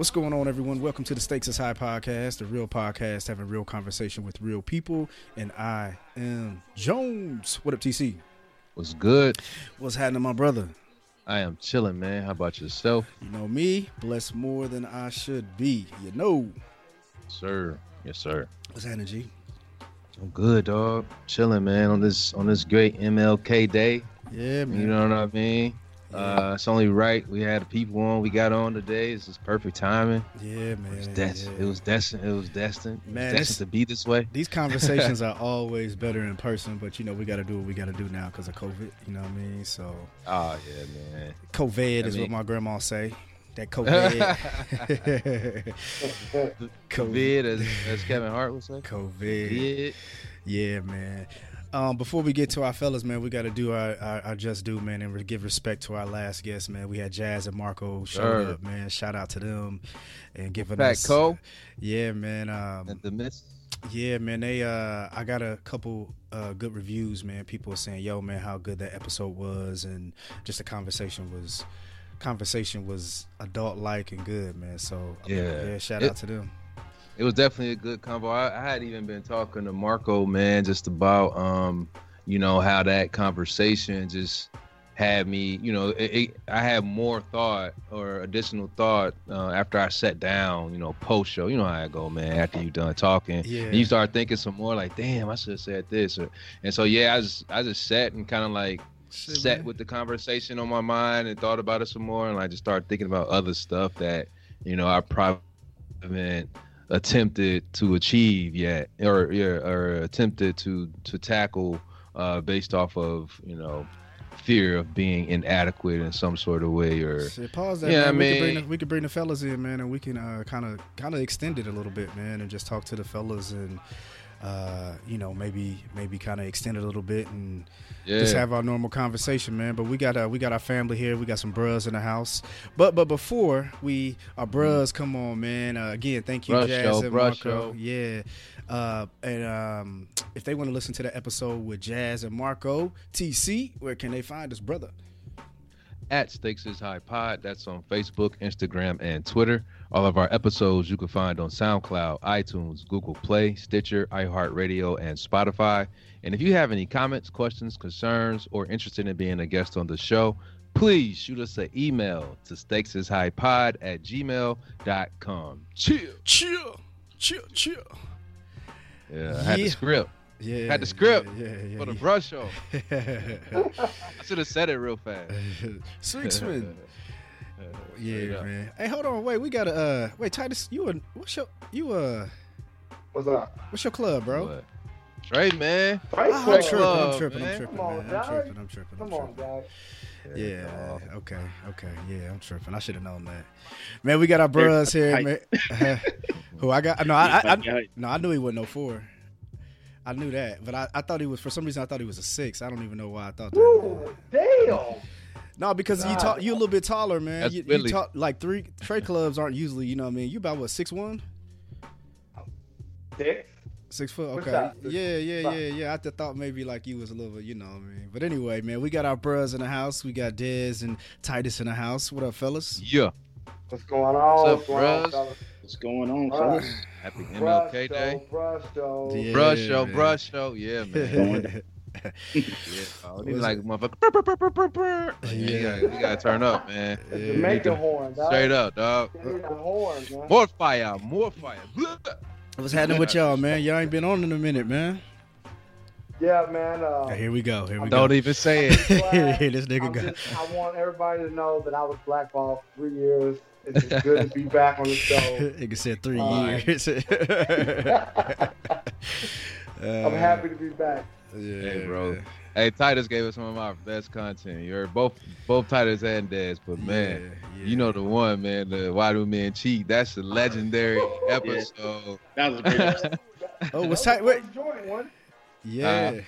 What's going on, everyone? Welcome to the Stakes is High podcast, the real podcast having real conversation with real people. And I am Jones. What up, TC? What's good? What's happening, my brother? I am chilling, man. How about yourself? You know me, blessed more than I should be. You know. Sir. Yes, sir. What's happening, G? I'm good, dog. Chilling, man, on this on this great MLK day. Yeah, man. You know what I mean? Uh, it's only right. We had the people on. We got on today. This is perfect timing. Yeah, man. It was, des- yeah. it was destined. It was destined. Man, it was destined to be this way. These conversations are always better in person, but you know we got to do what we got to do now because of COVID. You know what I mean? So Oh yeah, man. COVID I is what my grandma say. That COVID. COVID, as, as Kevin Hart would say. COVID. COVID. Yeah, man. Um, before we get to our fellas, man, we got to do our, our, our just do, man, and give respect to our last guest, man. We had Jazz and Marco show Sure. up, man. Shout out to them and giving Fat us. Cole Yeah, man. Um, and the miss. yeah, man. They uh, I got a couple uh good reviews, man. People are saying, "Yo, man, how good that episode was," and just the conversation was, conversation was adult like and good, man. So Yeah. yeah. Shout It- out to them. It was definitely a good convo. I, I had even been talking to Marco, man, just about um, you know, how that conversation just had me, you know, it, it, I had more thought or additional thought uh, after I sat down, you know, post show. You know how I go, man. After you done talking, Yeah. and you start thinking some more, like, damn, I should have said this, or, and so yeah, I just I just sat and kind of like Shit, sat man. with the conversation on my mind and thought about it some more, and I just started thinking about other stuff that you know I probably haven't attempted to achieve yet, or yeah, or attempted to to tackle uh, based off of you know fear of being inadequate in some sort of way, or Shit, pause that. Yeah, man. I we, can bring the, we can bring the fellas in, man, and we can kind of kind of extend it a little bit, man, and just talk to the fellas and uh, you know maybe maybe kind of extend it a little bit and yeah, just have our normal conversation, man. But we got uh, we got our family here. We got some bros in the house. But but before we our bros come on, man. Uh, again, thank you, Bruh Jazz show, and Marco. show. Yeah. Uh, and um, if they want to listen to the episode with Jazz and Marco TC, where can they find us, brother? At Stakes is High Pod. That's on Facebook, Instagram, and Twitter. All of our episodes you can find on SoundCloud, iTunes, Google Play, Stitcher, iHeartRadio, and Spotify. And if you have any comments, questions, concerns, or interested in being a guest on the show, please shoot us an email to stakesishighpod at gmail.com. Chill. Chill, chill, chill. Yeah, I had Yeah. the script Yeah, Had the script Yeah, yeah, for the yeah. brush show. I should have said it real fast. Sweetsman. Yeah, Yeah. man. Hey, hold on, wait. We gotta uh, wait, Titus. You a what's your you uh, What's up? what's your club, bro? What? Right, man. Fight Ah, I'm Club. tripping. I'm Club, tripping. I'm tripping, Come on, man. I'm dog. tripping. I'm tripping. I'm Come on, tripping. guys. Yeah. Okay. Okay. Yeah, I'm tripping. I should have known that. Man, we got our bros here, man. Who I got? No, I, I, I no, I knew he wasn't no four. I knew that, but I, I thought he was. For some reason, I thought he was a six. I don't even know why I thought that. Woo, damn. No, because you talk, you a little bit taller, man. That's You, you talk like three trade clubs aren't usually. You know what I mean? You about what six one? Six. Six foot, okay. Yeah, yeah, yeah, yeah. I just thought maybe like you was a little bit, you know what I mean. But anyway, man, we got our bros in the house. We got Dez and Titus in the house. What up, fellas? Yeah. What's going on? What's up, What's going on, fellas? What's going on, fellas? Happy MLK show, Day. brush show. Yeah. Brush show, man. brush show. Yeah, man. Going Yeah. Oh, these like motherfucker. Yeah, you, gotta, you gotta turn up, man. The Yeah. Jamaican horn, dog. Straight up, dog. Jamaican horn, man. More fire, more fire. What's happening with y'all, man? Y'all ain't been on in a minute, man. Yeah, man. Uh, here we go. Here we go. Don't even say it. Here this nigga I'm go. just- I want everybody to know that I was blackballed for three years. It's good to be back on the show. Nigga said three Uh, years. I'm happy to be back. Yeah, Hey, bro. man. Hey, Titus gave us some of my best content. You heard both both Titus and Dez, but man, Yeah, yeah. you know the one, man, the Why Do Men Cheat. That's a legendary episode. That was a great episode. Oh, was That tight. Wait, first joint one. yeah. Uh,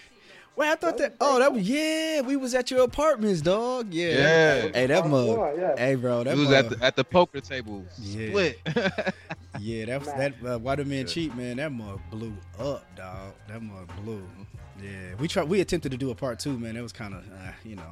Wait, I thought that. Oh, that was yeah. We was at your apartments, dog. Yeah. Yeah. Hey, that mug. one, yeah. Hey, bro. That It was mug. at the at the poker table. Yeah. Split. Yeah, that that uh, why the men cheat, man. That mug blew up, dog. That mug blew. Yeah, we tried. We attempted to do a part two, man. It was kind of, uh, you know,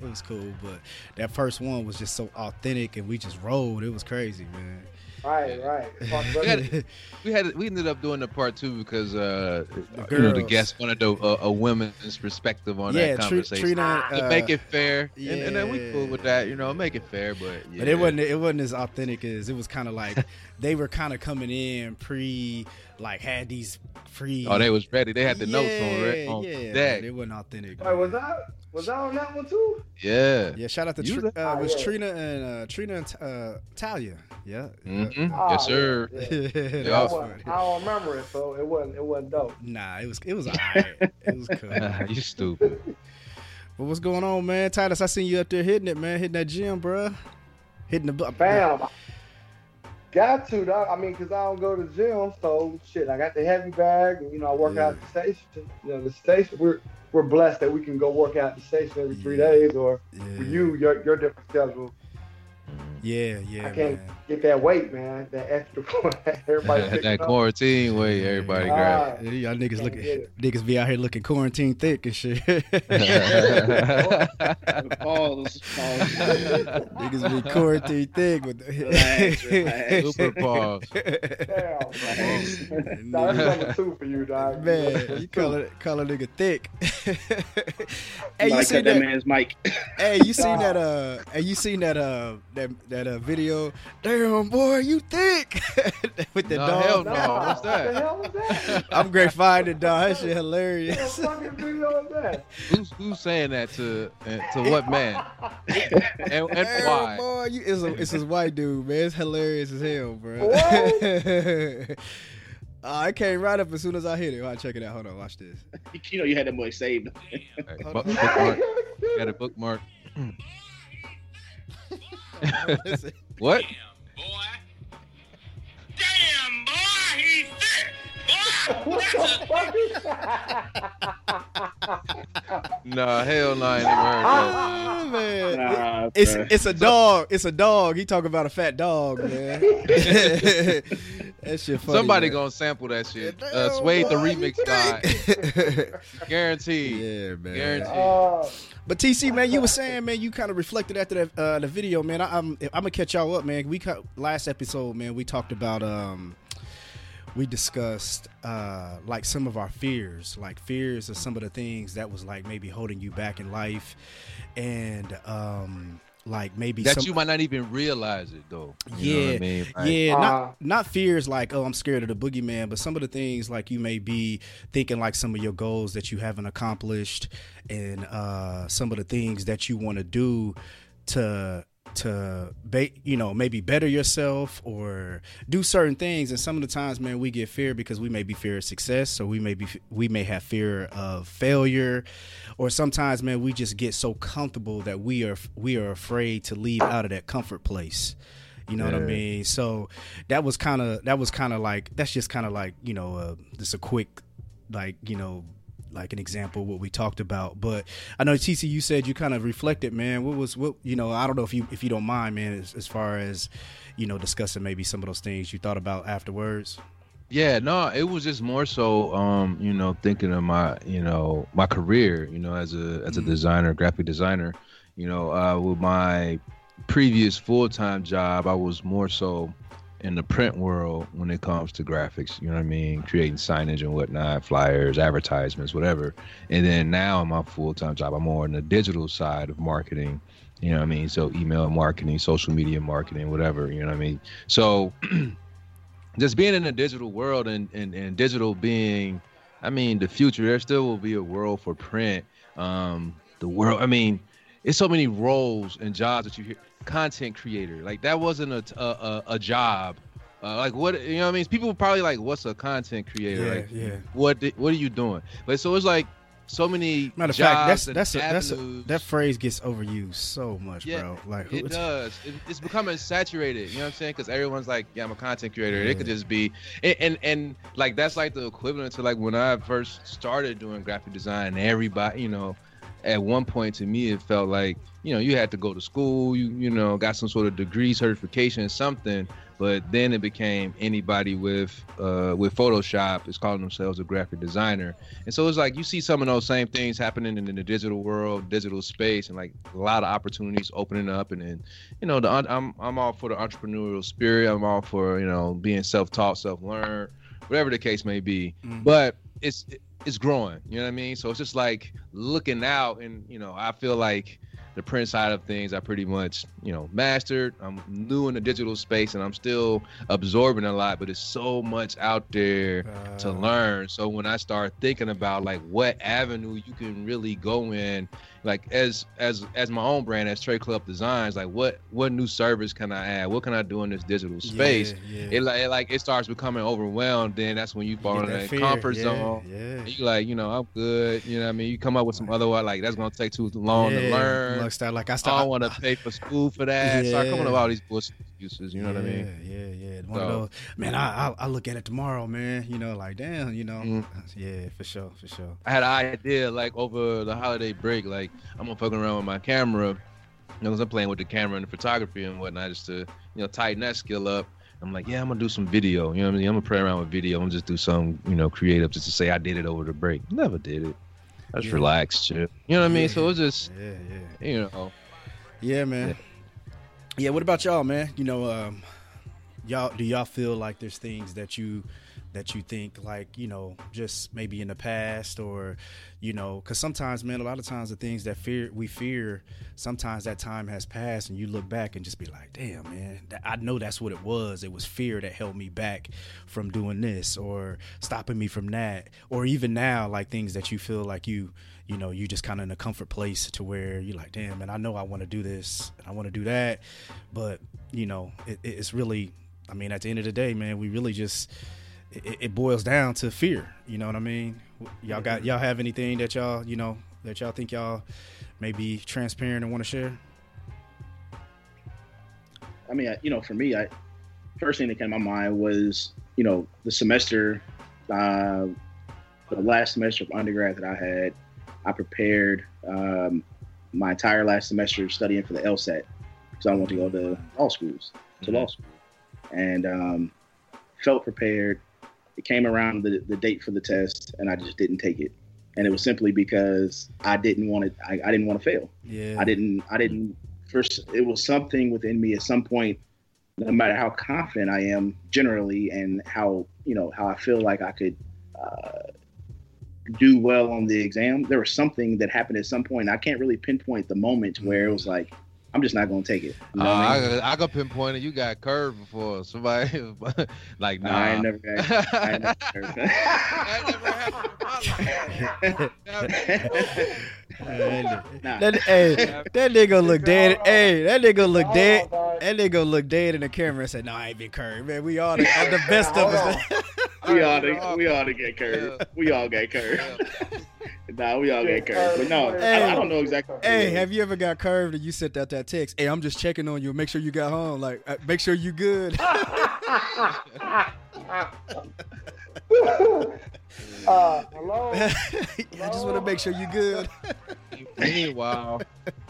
it was cool, but that first one was just so authentic, and we just rolled. It was crazy, man. Right, right. We, had, we had we ended up doing the part two because uh The you know the guest wanted a, a, a women's perspective on yeah, that Tri- conversation. Trina. to uh, make it fair, yeah. and, and then we cool with that, you know, make it fair, but yeah. But it wasn't. It wasn't as authentic as it was. Kind of like they were kind of coming in pre, like had these free. Oh, they was ready. They had the yeah, notes on, re- on yeah, deck. It wasn't authentic. Wait, was that was that on that one too? Yeah. Yeah, shout out to You Tri- the- uh, it was Oh, yeah. Trina and uh, Trina and uh, Talia. Yeah. hmm Ah, yes, sir. yeah, Yeah, yeah. Yeah. I, was wasn't- I don't remember it, so it wasn't it wasn't dope. Nah, it was it was alright. it was cool. you stupid. But what's going on, man? Titus, I seen you up there hitting it, man. Hitting that gym, bro. Hitting the bu- Bam. Got to, dog. I mean, because I don't go to the gym, so shit. I got the heavy bag, and you know, I work Yeah. out at the station. You know, the station. We're we're blessed that we can go work out at the station every three days, or Yeah, for you, your your different schedule. yeah, yeah, I can't man. Get that weight, man. That extra. Everybody picking that up. quarantine way, everybody grab. Ah, y'all niggas Can't looking, niggas be out here looking quarantine thick and shit. Pause. Pause. niggas be quarantine thick with Relax, relax. Super pause. Damn, man. Nah, that's number two for you, dog. Man, you call it call a nigga thick. hey, you Somebody seen that that? man's mic. Hey, you seen that? Uh, hey, you seen that? Uh, that that uh, video? Damn, boy, you thick with the No, dog. hell no. What's that? What the hell was that? I'm great finding dog. That shit What hilarious. fucking video is that? Who's who's saying that to uh, to what man? And, and Damn, why? boy, you, it's, a, it's this white dude, man. It's hilarious as hell, bro. What? Uh, it came right up as soon as I hit it. All right, check it out. Hold on, watch this. You know you had that boy saved. Hey, bu- bookmark. Got a bookmark. Listen. What? Damn, boy, he's thick. Boy, what the fuck is Nah, hell no, I ain't never. Oh, ah, man. Nah, It's bruh. it's a dog. It's a dog. He talking about a fat dog, man. that shit funny. Somebody man. gonna sample that shit. Damn, Uh, Suede the remix guy, guaranteed. yeah, man. Guaranteed. Uh, But TC, man, you were saying, man, you kind of reflected after the uh, the video, man. I, I'm I'm gonna catch y'all up, man. We cut last episode, man. We talked about um, we discussed uh like some of our fears, like fears of some of the things that was like maybe holding you back in life, and um, like maybe That some, you might not even realize it though. You know yeah, what I mean? Like, yeah, Uh, not not fears like oh I'm scared of the boogeyman, but some of the things like you may be thinking like some of your goals that you haven't accomplished, and uh, some of the things that you want to do to to ba- you know maybe better yourself or do certain things. And some of the times man we get fear because we may be fear of success or we may be we may have fear of failure. Or sometimes man we just get so comfortable that we are we are afraid to leave out of that comfort place. You know what I mean? So that was kind of that was kind of like that's just kind of like you know uh, just a quick like you know like an example of what we talked about. But I know TC, you said you kind of reflected, man. What was what you know? I don't know if you if you don't mind, man, as, as far as you know discussing maybe some of those things you thought about afterwards. Yeah, no, it was just more so, um, you know, thinking of my, you know, my career, you know, as a as a Mhm. designer, graphic designer, you know, uh, with my previous full time job, I was more so in the print world when it comes to graphics. You know what I mean, creating signage and whatnot, flyers, advertisements, whatever. And then now in my full time job, I'm more on the digital side of marketing. You know what I mean? So email marketing, social media marketing, whatever. You know what I mean? So just being in the digital world and, and, and digital being I mean, the future there still will be a world for print. Um, the world. I mean, it's so many roles and jobs that you hear. Content creator, like that wasn't a a, a, job. Uh, like what you know what I mean? People probably like, what's a content creator? Yeah, like, yeah. What what are you doing? Like so, it's like so many Matter of fact, that's that's a, that's a, that phrase gets overused so much, Yeah, bro. Like who, It does. It, it's becoming saturated. You know what I'm saying? Because everyone's like, "Yeah, I'm a content creator." It could just be, and, and and like that's like the equivalent to like when I first started doing graphic design. Everybody, you know, at one point to me, it felt like you know you had to go to school. You you know got some sort of degree, certification, something. But then it became anybody with uh, with Photoshop is calling themselves a graphic designer. And so it's like you see some of those same things happening in the digital world, digital space, and like a lot of opportunities opening up. And then, you know, the, I'm I'm all for the entrepreneurial spirit. I'm all for you know being self-taught, self-learned, whatever the case may be. Mhm. But it's it's growing. You know what I mean? So it's just like looking out, and you know, I feel like the print side of things I pretty much you know mastered. I'm new in the digital space, and I'm still absorbing a lot. But there's so much out there to Uh, learn. So when I start thinking about like what avenue you can really go in, like as as as my own brand as Trade Club Designs, like what what new service can I add? What can I do in this digital space? Yeah, yeah. It like it, like it starts becoming overwhelmed. Then that's when you fall Get into that that comfort yeah, zone. Yeah. You like, you know, I'm good. You know what I mean? You come up with some other like that's gonna take too long to learn. Like, start, like I I start. don't want to pay for school for that. Start coming up with all these bullshit excuses. You know what I mean? Yeah, yeah, yeah. One of those, man. I, I I look at it tomorrow, man. You know, like damn, you know. Mhm. Yeah, for sure, for sure. I had an idea like over the holiday break, like I'm gonna fucking around with my camera, you know, 'cause I'm playing with the camera and the photography and whatnot, just to you know tighten that skill up. I'm like, yeah, I'm gonna do some video. You know what I mean? I'm gonna play around with video. I'm gonna just do some, you know, creative just to say I did it over the break. Never did it. I just Yeah. relaxed, shit. You know what I mean? So it was just, Yeah, yeah. you know, Yeah, man. Yeah. Yeah, what about y'all, man? You know, um, y'all do y'all feel like there's things that you that you think like you know just maybe in the past or you know because sometimes man a lot of times the things that fear we fear sometimes that time has passed and you look back and just be like damn man i know that's what it was it was fear that held me back from doing this or stopping me from that or even now like things that you feel like you you know you just kind of in a comfort place to where you're like damn and i know i want to do this and i want to do that but you know it, it's really i mean at the end of the day man we really just it, it boils down to fear you know what i mean y'all got y'all have anything that y'all you know that y'all think y'all may be transparent and want to share I mean, I, you know, for me, I first thing that came to my mind was, you know, the semester, uh, the last semester of undergrad that I had. I prepared um, my entire last semester studying for the LSAT because I wanted to go to law schools, to law school, and um, felt prepared. It came around the, the date for the test, and I just didn't take it. And it was simply because I didn't want to. I, I didn't want to fail. yeah I didn't. I didn't. First, it was something within me at some point. No matter how confident I am generally, and how you know how I feel like I could uh, do well on the exam, there was something that happened at some point. I can't really pinpoint the moment where it was like, I'm just not going to take it. You uh, know what I I, mean? I got pinpointed. You got curved before somebody, like nah. I ain't never got. I ain't never That never happened in my life. Nah. that, hey, that nigga look dead. Hey, that nigga look dead. Hold on, That nigga look dead in the camera and said, "No, I ain't been curved, man. We all the, the best of us." we all to, we all to get curved. We all get curved. Nah, we all get curved. But no, Hey. I, I don't know exactly. hey, have you ever got curved and you sent out that text? Hey, I'm just checking on you. Make sure you got home. Like, uh, make sure you good. uh, hello. I just want to make sure you good. Meanwhile,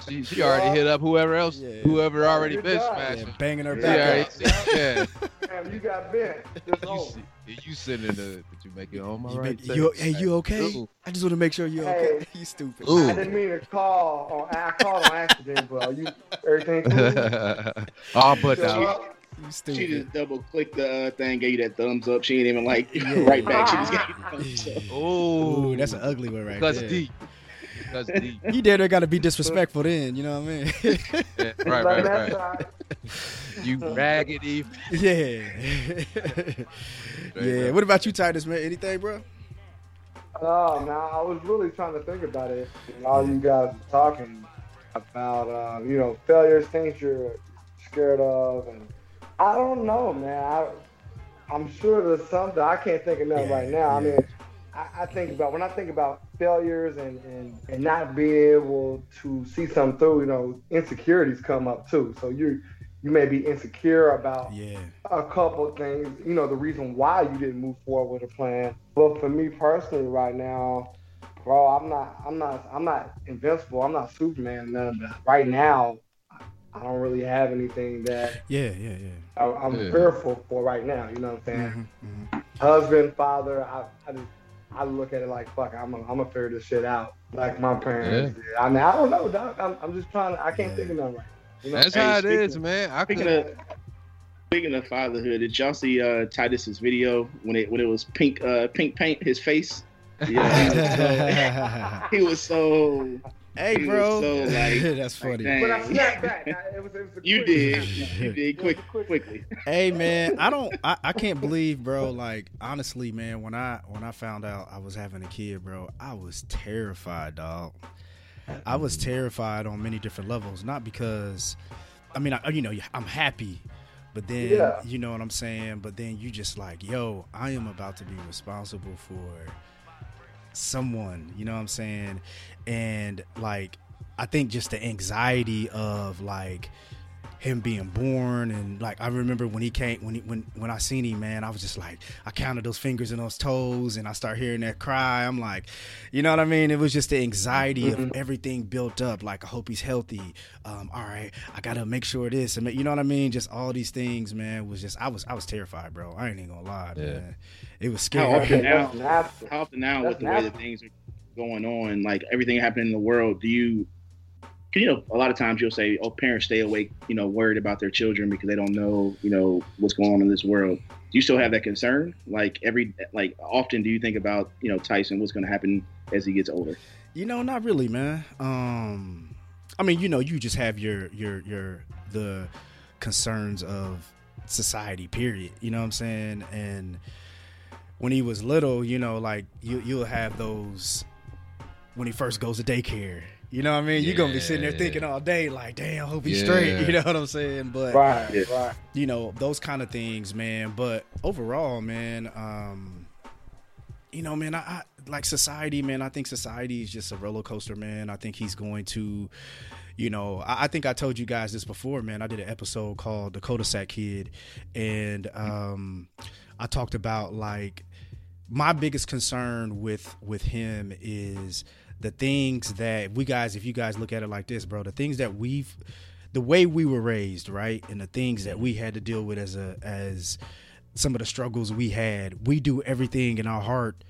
she, she already hit up whoever else, Yeah. whoever already Good been job. Yeah, smashing. banging her back already, up. yeah. Damn, you got bent. Just You, see- you sitting in the, did you make it home all You right? make- you- hey, you okay? Ooh. I just want to make sure you okay. Hey. You stupid. Ooh. I didn't mean to call. On, I called on accident, bro. You everything cool? oh, but So, now, You She just double clicked the uh, thing, gave you that thumbs up. She ain't even like Yeah. right back. She just gave you the thumbs up. oh, Ooh, that's an ugly one right that's there. deep. That's deep. You dare got to be disrespectful then. You know what I mean? Yeah, right, like right, right. You raggedy. yeah. yeah. What about you, Titus, man? Anything, bro? Oh, now I was really trying to think about it. All you guys were talking about, uh, you know, failures, things you're scared of, and I don't know, man. I, I'm sure there's something I can't think of nothing yeah, right now. Yeah. I mean, I, I, think about when I think about failures and, and and not being able to see something through. You know, insecurities come up too. So you you may be insecure about yeah. a couple things. You know, the reason why you didn't move forward with a plan. But for me personally, right now, bro, I'm not I'm not I'm not invincible. I'm not Superman. None Right now, I don't really have anything that yeah yeah yeah I, am yeah. fearful for right now. You know what I'm saying? Mm-hmm, mm-hmm. Husband, father, I, I just I look at it like fuck. I'm gonna I'm gonna figure this shit out like my parents yeah. did. I mean I don't know, dog. I'm, I'm just trying. To, I can't yeah. think of nothing right. You know? That's hey, how it is, man. I speaking of speaking of fatherhood, did y'all see uh, Titus's video when it when it was pink uh, pink paint his face? Yeah, he was so, he was so Hey, bro. So, like, That's funny. Like, but I snapped back. It was, it was you did. You did quick, quickly. hey, man, I don't. I, I can't believe, bro. Like, honestly, man, when I when I found out I was having a kid, bro, I was terrified, dog. I was terrified on many different levels. Not because, I mean, I, you know, I'm happy, but then yeah. you know what I'm saying. But then you just like, yo, I am about to be responsible for someone. You know what I'm saying? and like I think just the anxiety of like him being born. And like I remember when he came when he when when I seen him man I was just like I counted those fingers and those toes and I start hearing that cry. I'm like you know what I mean? It was just the anxiety mm-hmm. of everything built up. Like I hope he's healthy. Um all right I gotta make sure this and you know what I mean? Just all these things man was just I was I was terrified bro. I ain't even gonna lie yeah. man. It was scary. how often now? How often now with the way that things are going on, like everything happening in the world, do you you know, a lot of times you'll say, "Oh, parents stay awake, you know, worried about their children because they don't know, you know, what's going on in this world." Do you still have that concern? Like every, like often, do you think about, you know, Tyson, what's going to happen as he gets older? You know, not really, man. Um, I mean, you know, you just have your your your the concerns of society. Period. You know what I'm saying? And when he was little, you know, like you you'll have those when he first goes to daycare. You know what I mean? Yeah. You're gonna be sitting there thinking all day, like, damn, hope he's yeah. straight. You know what I'm saying? But right, right. you know, those kind of things, man. But overall, man, um, you know, man, I, I like society, man. I think society is just a roller coaster, man. I think he's going to you know, I, I, think I told you guys this before, man. I did an episode called The Cul-de-sac Kid, and um, I talked about like my biggest concern with with him is the things that we guys, if you guys look at it like this, bro, the things that we've, the way we were raised, right, and the things that we had to deal with as a as some of the struggles we had, we do everything in our heart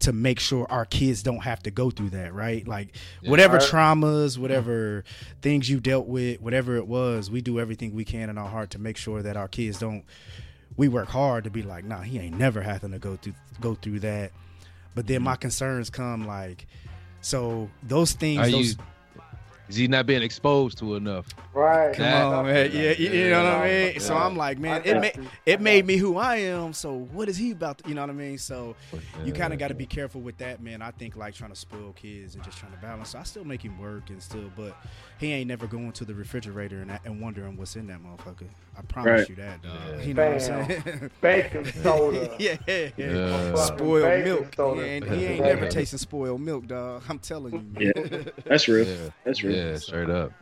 to make sure our kids don't have to go through that, right? Like yeah, whatever right. traumas, whatever things you dealt with, whatever it was, we do everything we can in our heart to make sure that our kids don't. We work hard to be like, nah, he ain't never having to go through go through that. But then mm-hmm. my concerns come like, so those things. Those, you, is he not being exposed to enough? Right. Come on, man. Yeah, you, you know what I mean. Yeah. So I'm like, man, it made it made me who I am. So what is he about? To, you know what I mean? So you kind of got to be careful with that, man. I think like trying to spoil kids and just trying to balance. So I still make him work and still, but he ain't never going to the refrigerator and, and wondering what's in that motherfucker. I promise right. you that, dog. Yeah. You know Bam. what I'm saying? Bacon soda. yeah, yeah, yeah. Spoiled milk. He ain't, he ain't never tasting spoiled milk, dog. I'm telling you, man. Yeah, that's real. Yeah. That's real. Yeah, straight up.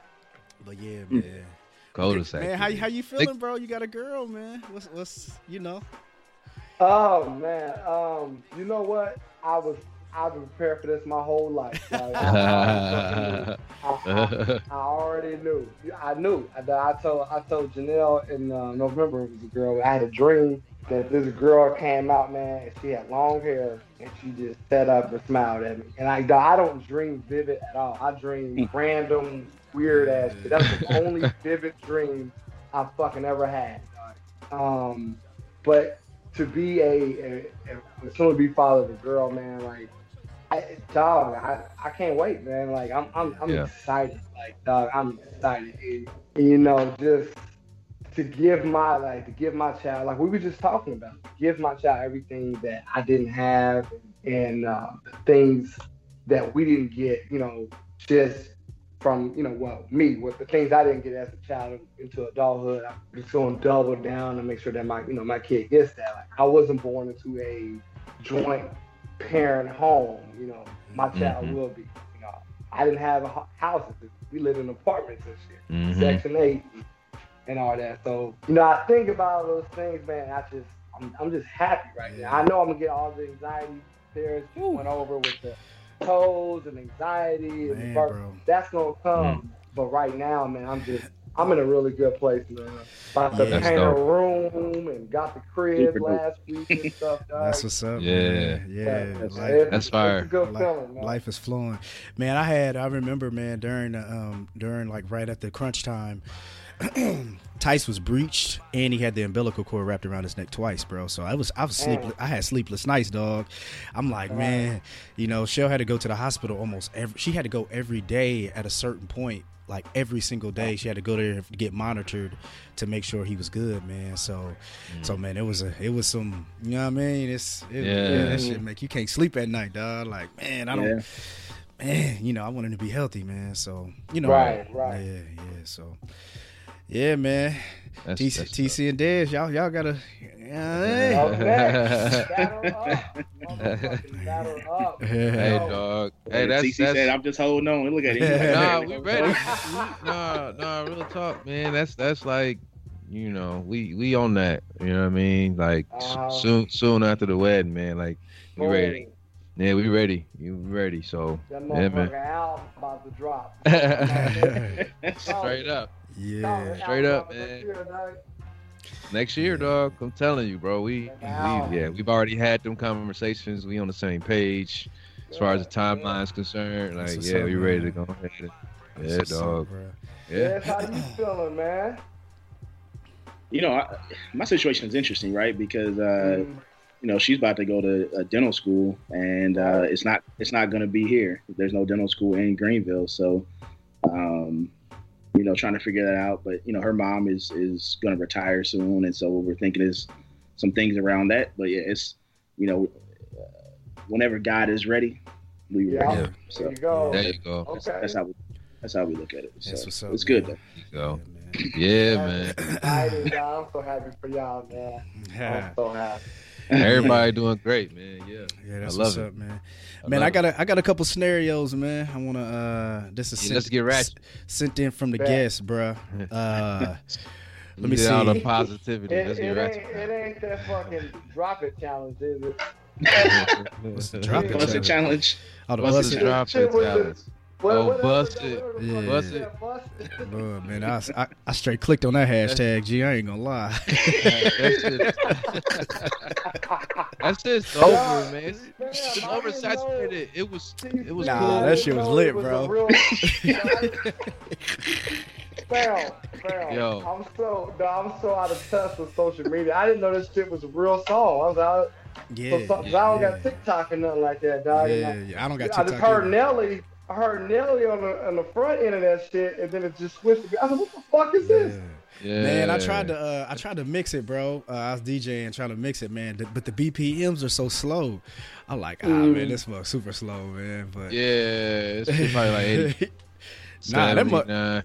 But yeah, man. Cul-de-sac. Man, how how you feeling, bro? You got a girl, man. What's what's you know? Oh man, um, you know what? I was I've been prepared for this my whole life. Like, I, I, I, already knew. I knew. I, I told I told Janelle in uh, November it was a girl. I had a dream that this girl came out, man, and she had long hair, and she just sat up and smiled at me. And I I don't dream vivid at all. I dream hmm. random weird ass shit. That's the only vivid dream I fucking ever had. Um, but to be a, a, a soon to be father of a girl, man, like I, dog, I, I can't wait, man. Like I'm I'm, I'm yeah. excited. Like dog, I'm excited. And, and, you know, just to give my like to give my child like we were just talking about give my child everything that i didn't have and uh, things that we didn't get you know just from you know well me with the things i didn't get as a child into adulthood i'm just going to double down and make sure that my you know my kid gets that like i wasn't born into a joint parent home you know my child mm-hmm. will be you know i didn't have a house we lived in apartments and shit mm-hmm. section 8 and all that. So, you know, I think about those things, man. I just, I'm, I'm just happy right now. I know I'm gonna get all the anxiety There's went over with the toes and anxiety and man, that's gonna come. Mm. But right now, man, I'm just, I'm in a really good place, man. About to yeah, paint a room and got the crib last week and stuff. That's what's up. Yeah, man. yeah. yeah. Life, that's fire. Life, feeling, life, is flowing, man. I had, I remember, man, during um, during like right at the crunch time. Tice was breached and he had the umbilical cord wrapped around his neck twice, bro. So I was I was sleepless. I had sleepless nights, dog. I'm like, man, you know, Shell had to go to the hospital almost every. She had to go every day at a certain point, like every single day. She had to go there to get monitored to make sure he was good, man. So, mm. so man, it was a it was some, you know what I mean? It's it, yeah. yeah, that shit make you can't sleep at night, dog. Like, man, I don't. Yeah. Man, you know, I wanted to be healthy, man. So, you know, right, right. Yeah, yeah. So, yeah, man. That's, TC, that's TC and Dez, y'all, y'all gotta. Yeah, hey, dog. Hey, that's, TC that's, said, "I'm just holding on." Look at it. nah, we ready. nah, nah, real talk, man. That's that's like, you know, we we on that. You know what I mean? Like uh, soon, soon after the wedding, man. Like we ready. Yeah, we ready. You ready? So that yeah, man. about to drop. Straight up. Yeah, straight up, man. Next year, dog. I'm telling you, bro. We, we, yeah, we've already had them conversations. We on the same page as far as the timeline is concerned. Like, yeah, we ready to go ahead. Yeah, dog. Yeah. How you feeling, man? You know, I, my situation is interesting, right? Because uh, mm. you know she's about to go to a dental school, and uh, it's not it's not going to be here. There's no dental school in Greenville, so um, you know, trying to figure that out. But you know, her mom is is going to retire soon, and so we're thinking is some things around that. But yeah, it's you know, uh, whenever God is ready, we yeah. ready. So there you go. There you go. Okay. That's, how we that's how we look at it. So it's good though. Go. Yeah, man. I'm so happy for y'all, man. I'm so happy. Everybody doing great, man. Yeah, yeah, that's I love what's it. up, man. I man, I got a I got a couple scenarios, man. I wanna uh this is yeah, sent, let's get ratchet. sent in from the guests, bro. Uh let me see all the positivity. It, let's get it Ain't, it ain't that fucking drop it challenge, is it? What's the drop it What's challenge? the challenge? Oh, the What's the drop it challenge? Oh, bust it. Yeah. Bust it. Lord, man, I, I, I, straight clicked on that hashtag, G. I ain't gonna lie. That's just over, man. It's, it's oversaturated. It was, it was nah, cool. that shit was lit, bro. Fam, fam. Yo. I'm so, no, I'm so out of touch with social media. I didn't know this shit was a real song. I was out. Yeah, so, yeah, I don't yeah. got TikTok or nothing like that, dog. Yeah, yeah, I don't got TikTok. I just heard either. Nelly I heard Nelly on the on the front end of that shit, and then it just switched. To, I said, "What the fuck is this?" Yeah. Man, I tried to uh, I tried to mix it, bro. Uh, I was DJing trying to mix it, man. But the BPMs are so slow. I'm like, ah, mm. man, this was super slow, man. But yeah, it's probably like 80. nah, that mug, nah.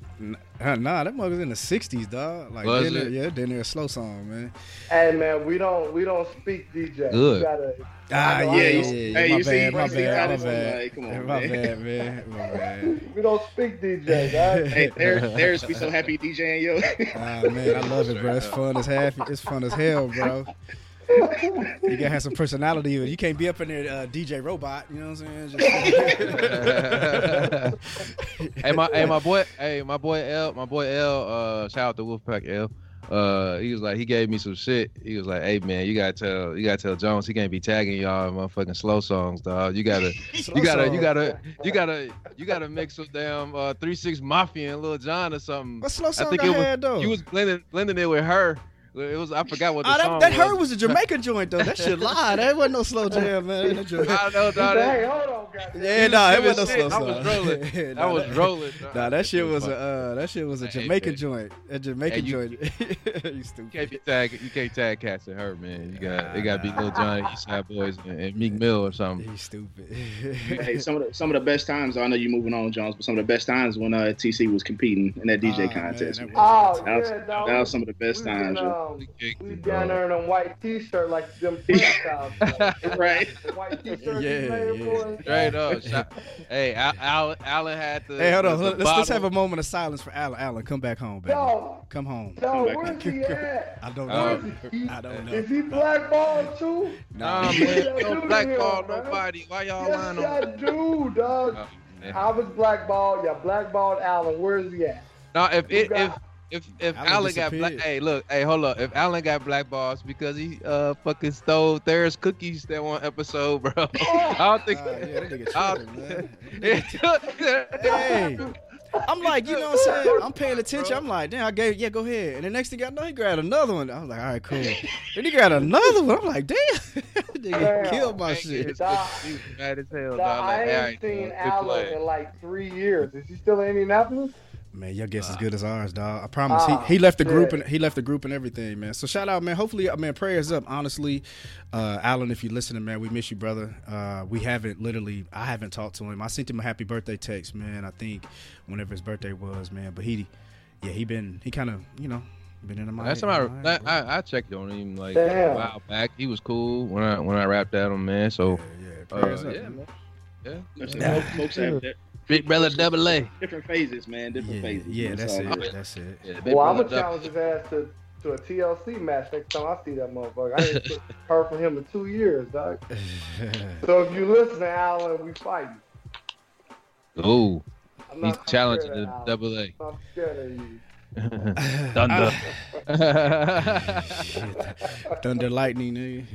nah, that mug is in the '60s, dog. Like, dinner, yeah, then a slow song, man. Hey, man, we don't we don't speak DJ. Good. Gotta, ah, yeah, yeah, you, hey, my you bad, see, my bad, my bad. Like, come on, my man. bad, man, my bad. we don't speak DJ, guys. hey, there, there's be so happy DJing, yo. ah, man, I love it, bro. It's fun as half. It's fun as hell, bro you gotta have some personality. You can't be up in there, uh, DJ robot. You know what I'm saying? hey, my hey, my boy, hey, my boy L, my boy L. Uh, shout out to Wolfpack L. Uh, he was like, he gave me some shit. He was like, "Hey man, you gotta tell, you gotta tell Jones he can't be tagging y'all motherfucking slow songs, dog. You gotta, you gotta, you gotta, you gotta, you gotta mix with damn uh, Three Six Mafia and Lil Jon or something. What slow song I think I it was, though? You was blending, blending it with her." It was I forgot what the Oh, song that, that was. her was a Jamaican joint though. That shit lie. That wasn't no slow jam, man. That joint- I know, dog. Hey, hold on, goddamn. Yeah, nah, it It was no slow sick. I was song. rolling. Yeah, I was that- rolling. Nah, that shit was a uh, that shit was a Hey, Jamaican man. joint. A Jamaican Hey, you- joint. you You stupid. can't be tag. You can't tag cats and her, man. You got. It got to be Lil Johnny, Eastside Boys, and, and Meek Mill or something. He's stupid. Hey, some of the some of the best times. I know you're moving on, Jones, but some of the best times when uh, TC was competing in that DJ Ah, contest. man, that was- Oh, That was, yeah, dog. that was some of the best times. yo. Um, we it, down there in a white t-shirt like them freestyles. Right. The white t-shirt Yeah, you yeah. Straight up. Shout- hey, Al, Al, Alan had the. Hey, hold on. the Let's, let's have a moment of silence for Alan. Alan, come back home, baby. Yo, Come home. yo, back. where's he at? I don't Uh, know. I don't know. Is he blackballed too? Nah, Yeah, man. dude, Don't blackball man. nobody. Why y'all Yes, lying I do, dog. Oh. I was blackballed. Yeah, blackballed Alan. Where's he at? No, if You it, if got- if if Allen Allen got black, hey, look, hey, hold up. If Allen got black balls because he uh fucking stole There's cookies that one episode, bro. I don't think. Ah, yeah, that nigga I tripping, man. Hey, I'm like, you know what I'm saying? I'm paying attention. I'm like, damn, I gave, yeah, go ahead. And the next thing I know, he grabbed another one. I was like, all right, cool. then he grabbed another one. I'm like, damn, nigga Damn. killed my Dang, shit. it's Dog. good. Mad as hell, Dog, dog. I Like, ain't seen right, Allen in like three years. Is he still in Indianapolis? Man, your guess as good as ours, dog. I promise. he, he left the group and he left the group and everything, man. So shout out, man. Hopefully, uh, man, prayers up. Honestly, uh, Alan, if you're listening, man, we miss you, brother. Uh, we haven't literally, I haven't talked to him. I sent him a happy birthday text, man. I think whenever his birthday was, man. But he, yeah, he been, he kind of, you know, been in my. Last time I, I I checked on him like Damn. a while back. He was cool when I when I rapped at him, man. So yeah, uh, prayers up, yeah, man. man. Yeah. Folks- Yeah. Folks have di- Big brother double A. different phases, man. Different Yeah, phases. yeah, man. that's So, it. That's it. Yeah, big Well, I'm brother gonna challenge his ass to, to a TLC match next time I see that motherfucker. I ain't heard from him in two years, dog. So if you listen, Allen, we fighting. Ooh, I'm he's challenging the of Allen. double A. I'm scared of you. Thunder. Thunder lightning, nigga.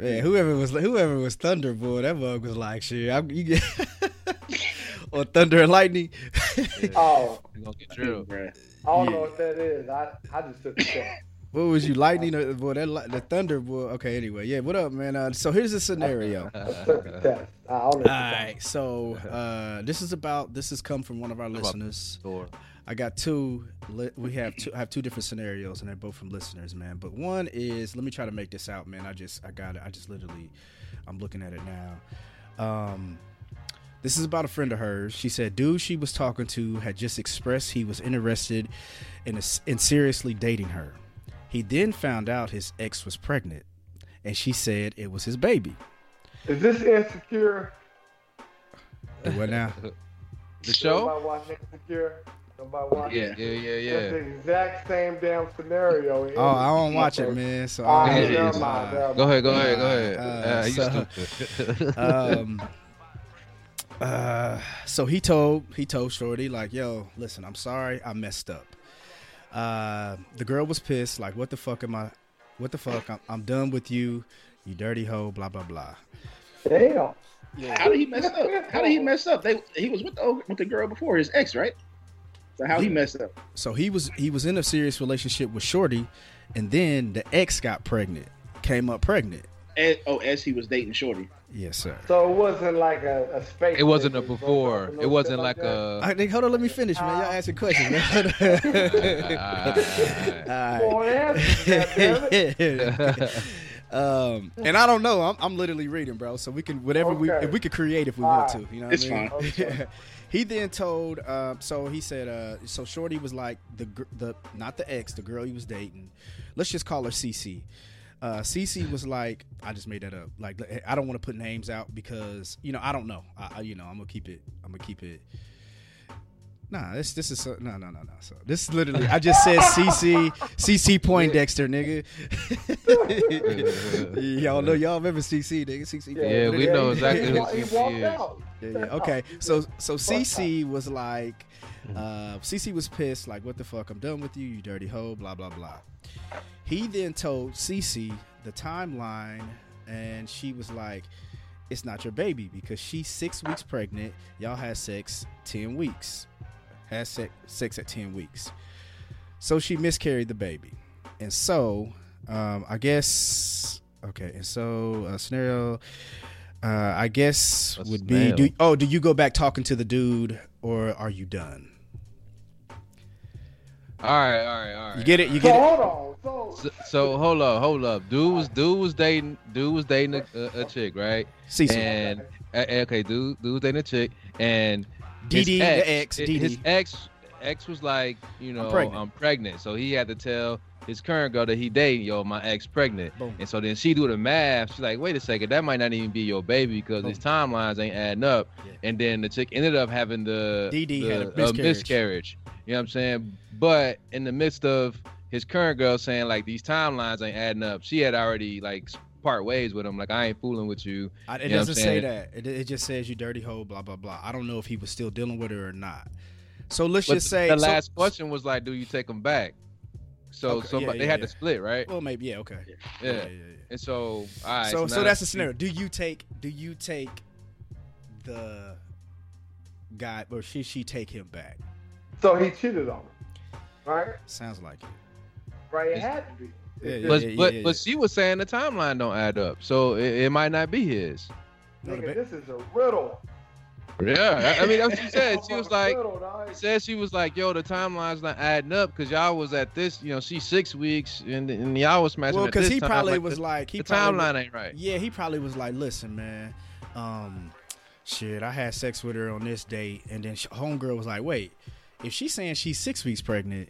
Man, whoever was whoever was Thunder boy, that mug was like shit. I, you get or Thunder and Lightning. Oh, You gonna get drilled. I don't know what that is. I, I just took the test. what was you Lightning or boy? That li- the Thunder boy. Okay, anyway, yeah. What up, man? Uh, so here's the scenario. I took the test. I don't know. All right, so uh, this is about this has come from one of our about- listeners. Store. I got two. li- We have two. I have two different scenarios, and they're both from listeners, man. But one is, let me try to make this out, man. I just, I got it. I just literally, I'm looking at it now. Um, this is about a friend of hers. She said, dude she was talking to had just expressed he was interested in, a, in seriously dating her. He then found out his ex was pregnant, and she said it was his baby. Is this insecure? What now? The show? Nobody watching insecure. Nobody watching. Yeah, yeah, yeah, That's the exact same damn scenario. Oh, I don't watch it, man. So All I right, don't never mind, Go ahead, go ahead, go ahead. Uh, Uh, you so- stupid. um uh so he told he told shorty like yo listen i'm sorry i messed up uh the girl was pissed like what the fuck am i what the fuck i'm, I'm done with you you dirty hoe blah blah blah Damn. How did he mess up? How did he mess up? They he was with the with the girl before his ex, right? So how he messed up? so he was he was in a serious relationship with shorty and then the ex got pregnant came up pregnant As, oh, as he was dating Shorty. Yes sir So it wasn't like a, a space. It wasn't a before. It wasn't shit like that? a. I think, hold on, let me finish, man. Y'all asking questions, man. Ah, All answer, goddammit. um, and I don't know. I'm, I'm literally reading, bro. So we can whatever we if we could create if we All want right. to. You know, what It's I mean? fine. Okay. he then told. Uh, so he said. Uh, so Shorty was like the the not the ex, the girl he was dating. Let's just call her CC. Uh, CC was like, I just made that up. Like, I don't want to put names out because you know I don't know. I, I you know I'm gonna keep it. I'm gonna keep it. Nah, this this is so, no no no no. So this is literally I just said CC CC Poindexter nigga. y'all know y'all remember CC nigga CC. Yeah, we know exactly He, who he CC walked is. out. Yeah, yeah. Okay. So so CC was like, uh, CC was pissed. Like, what the fuck? I'm done with you, you dirty hoe. Blah blah blah. He then told CC the timeline, and she was like, "It's not your baby because she's six weeks pregnant. Y'all had sex ten weeks. Had sex sex at ten weeks. So she miscarried the baby. and so um, I guess okay, and so uh, scenario. Uh, I guess A would be do, snail. oh do you go back talking to the dude or are you done? All right, all right, all right. You get it? You So get it? hold on. So So, so hold up, hold up. Dude was dude was dating dude was dating a, a, a chick, right? Cece. And uh, okay, dude dude was dating a chick, and his DD, the ex, his- DD. his ex ex was like, you know, I'm pregnant. pregnant. So he had to tell his current girl that he dating, yo, my ex pregnant. Boom. And so then she do the math. She's like, wait a second, that might not even be your baby because his timelines ain't adding up. Yeah. And then the chick ended up having the, DD the had a uh, miscarriage. miscarriage. You know what I'm saying? But in the midst of his current girl saying like these timelines ain't adding up, she had already like part ways with him. Like I ain't fooling with you. I, it You know what I'm doesn't say that. It, it just says you dirty hoe, blah blah blah. I don't know if he was still dealing with her or not. So let's But just say the so- last question was like, do you take him back? So Okay, so yeah, but they yeah, had yeah. to split, right? Well, maybe yeah. Okay. Yeah. yeah. And so all right. so so now that's the scenario. Do you take do you take the guy or should she take him back? so he cheated on her, right? Sounds like it. Right. It It's- had to be. Yeah, It's yeah, But just- but yeah, but she was saying the timeline don't add up, so it, it might not be his. Nigga, this is a riddle. Yeah, I I mean that's what she said. She was like, Riddle. She said she was like, "Yo, the timeline's not adding up because y'all was at this, you know, she's six weeks and, and y'all was smashing Well, because he time. probably Like, was the, like he the probably timeline ain't right. Yeah, he probably was like, listen, man, um, shit, I had sex with her on this date, and then sh- homegirl was like, wait, if she's saying she's six weeks pregnant,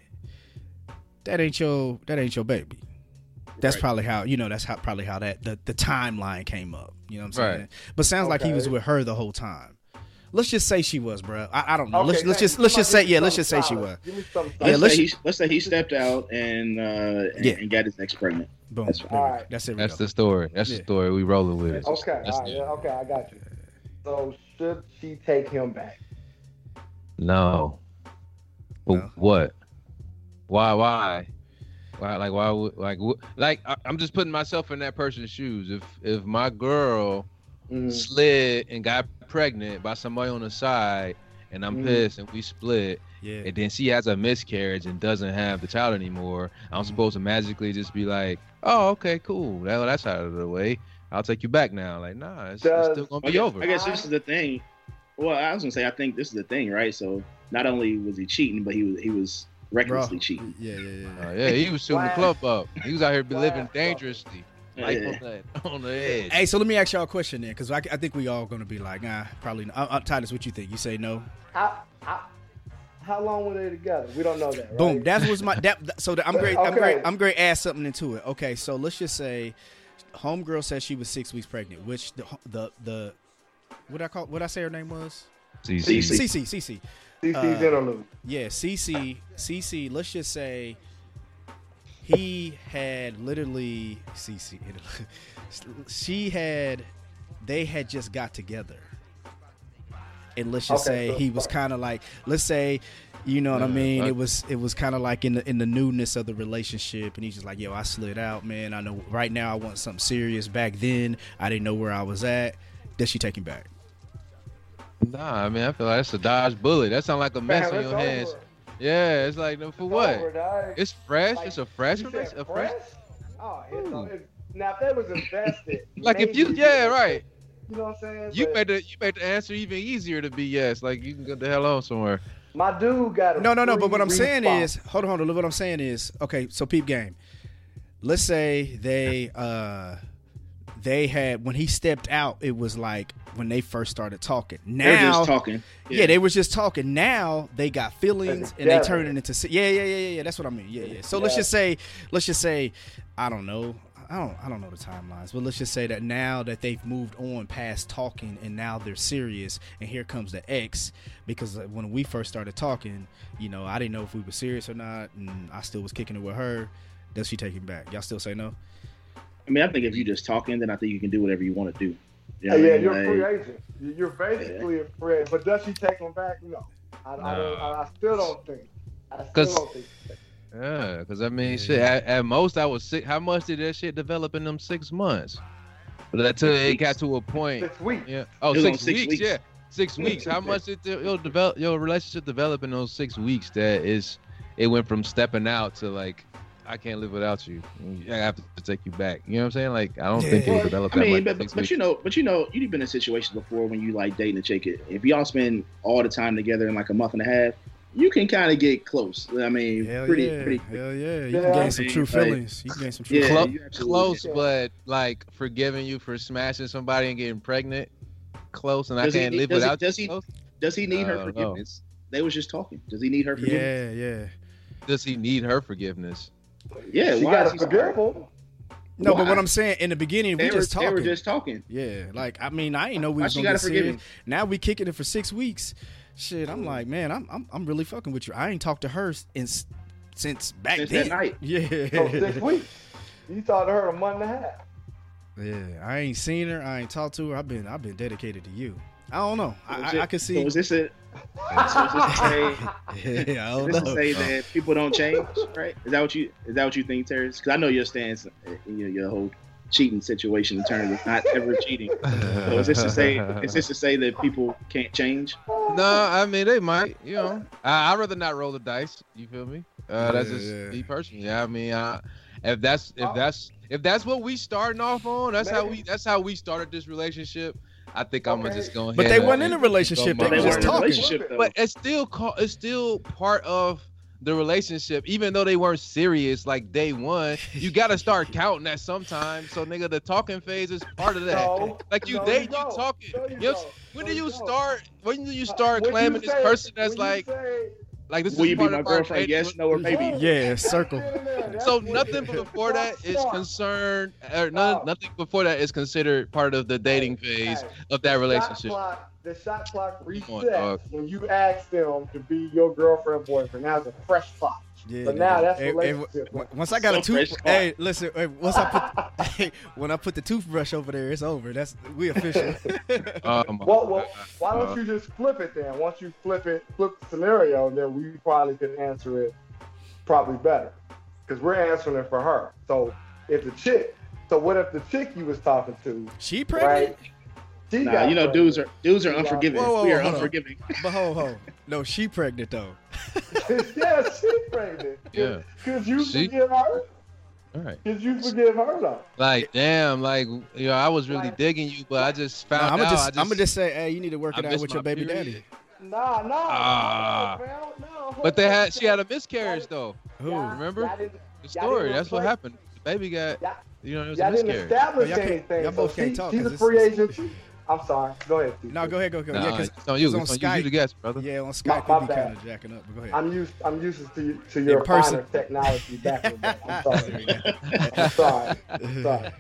that ain't your that ain't your baby. That's Right. probably how you know. That's how probably how that the, the timeline came up. You know what I'm saying? Right. But sounds like he was with her the whole time. Let's just say she was, bro. I, I don't know. Okay, let's let's just let's just say yeah. Let's just say she was. solid. Give me something Yeah, let's, let's- say he, let's say he stepped out and uh, and, Yeah. and got his ex pregnant. Boom. That's There fine. Alright. That's it. That's go. the story. That's Yeah. the story we rolling with. Okay, That's all right, yeah, okay, I got you. So should she take him back? No. No. what? Why? Why? Why? Like why? Would, like like I, I'm just putting myself in that person's shoes. If if my girl Mm. slid and got pregnant by somebody on the side, and I'm Mhm. pissed and we split, Yeah. and then she has a miscarriage and doesn't have the child anymore, I'm Mhm. supposed to magically just be like, "Oh, okay, cool. That, that's out of the way. I'll take you back now." Like, nah, it's, it's still gonna I be guess, over. I guess this is the thing. Well, I was gonna say I think this is the thing, right? So not only was he cheating, but he was he was recklessly cheating. Yeah, yeah, yeah. Uh, yeah, he was shooting the club up. He was out here be living dangerously, like Yeah. on the, on the edge. Hey, so let me ask y'all a question then, because I, I think we all gonna be like, nah, probably. Not. Uh, uh, Titus, what you think? You say no? How, how, how long were they together? We don't know that. Right? Boom. That was my that. that- So the, I'm great. I'm Okay. great. I'm great. Add something into it. Okay, so let's just say, homegirl said she was six weeks pregnant, which the the the what I call what I say her name was CC. CC. Cece. Cece. CC's uh, interlude. Yeah, CC. CC. Let's just say he had literally CC. She had. They had just got together. And let's just Okay, say so- he was kind of like, let's say, you know what I mean. I- It was it was kind of like in the in the newness of the relationship, and he's just like, yo, I slid out, man. I know right now I want something serious. Back then, I didn't know where I was at. Does she take him back? Nah, I mean, I feel like that's a dodge bullet. That sounds like a mess Man, on it's your hands. over. Yeah, it's like no, for It's what? over. It's fresh. Like, it's a fresh You said release. A fresh. fresh? Oh, it's, Ooh. it's, now if they was invested, Like if you, yeah, right. You know what I'm saying? You But made the you made the answer even easier to be yes. Like you can get the hell on somewhere. my dude got a No, no, no. But what I'm saying response. is, hold on, hold on. Look, What I'm saying is, okay. So peep game. Let's say they uh they had when he stepped out. It was like when they first started talking. They're Now, just talking. yeah. they was just talking. Now they got feelings and they together. turn it into yeah, yeah, yeah, yeah, yeah. That's what I mean. Yeah, yeah. So let's just say, let's just say, I don't know. I don't, I don't know the timelines, but let's just say that now that they've moved on past talking and now they're serious, and here comes the ex. Because uh, when we first started talking, you know, I didn't know if we were serious or not, and I still was kicking it with her. Does she take him back? Y'all still say no? I mean, I think if you just talking, then I think you can do whatever you want to do. You Yeah, know what I yeah, mean? you're a free agent. You- You're basically a free agent. But does she take him back? No. I, I, don't, I, I still don't think. I still 'Cause- don't think. Yeah, because I mean, shit. At, at most, I was sick. How much did that shit develop in them six months? But until it got to a point. Six weeks. Yeah. Oh, It was six, on six weeks, weeks. Yeah, six weeks. How much did the, your develop your relationship develop in those six weeks? That is, it went from stepping out to like, I can't live without you. I have to take you back. You know what I'm saying? Like I don't yeah. think it develop. I mean, but, but, but you know, but you know, you've been in situations before when you like dating a chick. If y'all spend all the time together in like a month and a half, you can kind of get close. I mean, Hell pretty, yeah. pretty. Hell yeah, you can gain some true feelings. You can gain some true. Yeah, feelings. close, but like forgiving you for smashing somebody and getting pregnant. Close, and does I can't he, live does without he, does you. He, does he need her forgiveness? Know. They was just talking. Does he need her forgiveness? Yeah, yeah. Does he need her forgiveness? Yeah, she why got to forgive him. No, why? but what I'm saying in the beginning, they we were, just talking. They were just talking. Yeah, like I mean, I ain't know we was gonna get serious. Now we kicking it for six weeks. Shit, I'm mm. like, man, I'm I'm, I'm really fucking with you. I ain't talked to her in, since back since then. That night. Yeah, so six weeks. You talked to her a month and a half. Yeah, I ain't seen her. I ain't talked to her. I've been I've been dedicated to you. I don't know. I, I, I can see. So is this a? So is this to say, yeah, I don't is this know. to say that people don't change, right? Is that what you is that what you think, Terrence? Because I know your stance, you know, your whole cheating situation in terms of not ever cheating. So is this to say is this to say that people can't change? No, I mean they might. You know, I, would rather not roll the dice. You feel me? Uh, that's just Yeah. me personally. Yeah, I mean, uh, if that's if that's if that's what we starting off on, that's how we that's how we started this relationship. I think I'm gonna just go ahead. But they weren't in a relationship. go They my were just talking. But it's still called. It's still part of the relationship, even though they weren't serious like day one. You got to start counting that sometime. So, nigga, the talking phase is part of that. No, like you no, date, you you, don't. talking. No, you Yes. don't. When No, do you you don't. start? When do you Uh, start you claiming this person that's when you like, say- like this Will is you be my of girlfriend? dating Yes, no, or maybe. Yeah, circle. So nothing before that is concerned, or none, Oh. nothing before that is considered part of the dating phase Hey, of that relationship. The shot clock on, resets dog. when you ask them to be your girlfriend, boyfriend. Now it's a fresh clock. Yeah, But now that's Hey, hey, relationship. w- once I got So a tooth, hey, listen. Hey, once I put, hey, when I put the toothbrush over there, it's over. That's we official. My Well, well, why Uh, don't you just flip it then? Once you flip it, flip the scenario, then we probably can answer it probably better because we're answering it for her. So if the chick, so what if the chick you was talking to, she pregnant? right? She Nah, you know, pregnant. dudes are dudes are Whoa, unforgiving. whoa, whoa, we are hold on. unforgiving. But ho ho, no, she pregnant though. yeah, she pregnant. Yeah. Could you She- forgive her? All right. Could you forgive her though? Like, damn, like, you know, I was really digging you, but I just No, found I'm gonna out. just, I just, I'm gonna just say, hey, you need to work I it out with your baby period. daddy. Nah, nah. Ah. no, no. But they had, she had a miscarriage though. Who? Remember? y'all The story. That's what happened. The baby got, Y'all- you know, it was Y'all a didn't miscarriage. establish Y'all anything. y'all so both can't she- talk, She's 'cause a free agent. Too. I'm sorry. Go ahead. Steve. No, go ahead, go, go. Nah, yeah, 'cause it's on you. it's on It's on you. You Skype. the guest, brother. Yeah, on Skype, my we be kind of jacking up. But go ahead. I'm used. I'm used to to your In person. technology back in the day. I'm sorry. I'm sorry. I'm sorry.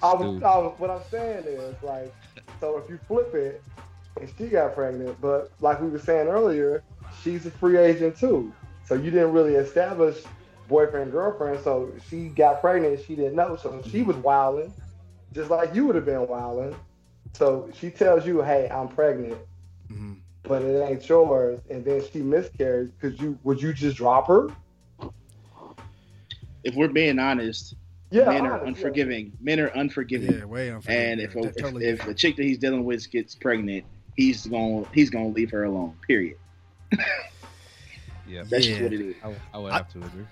I was, I was, what I'm saying is like, so if you flip it, and she got pregnant, but like we were saying earlier, she's a free agent too. So you didn't really establish boyfriend girlfriend. So she got pregnant, she didn't know. So she was wilding, just like you would have been wilding. So she tells you, "Hey, I'm pregnant." Mhm. But it ain't yours, and then she miscarries. Could you? Would you just drop her? If we're being honest, Yeah, men are honest, yeah. unforgiving. Men are unforgiving. Yeah, way unforgiving. And if a, T- if, totally if the chick that he's dealing with gets pregnant, he's gonna he's going to leave her alone. Period. Yeah, That's Yeah. just what it is. I, would- I would I- have to agree.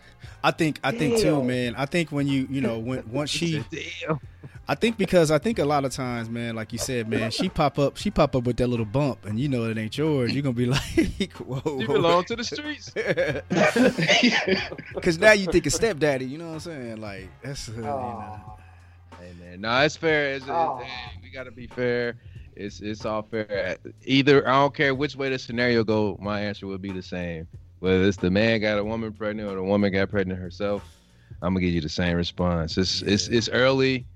I think I think too, man. I think when you you know when once she I think because I think a lot of times, man, like you said, man, she pop up she pop up with that little bump and you know it ain't yours. You're gonna be like, whoa. You belong to the streets. Cause now you think of stepdaddy, you know what I'm saying? Like that's uh, you know. Hey man, no, it's fair. It's, it's, Oh. hey, we gotta be fair. It's it's all fair. Either I don't care which way the scenario go, my answer would be the same. Whether it's the man got a woman pregnant or the woman got pregnant herself, I'm gonna give you the same response. It's it's Yeah. it's early.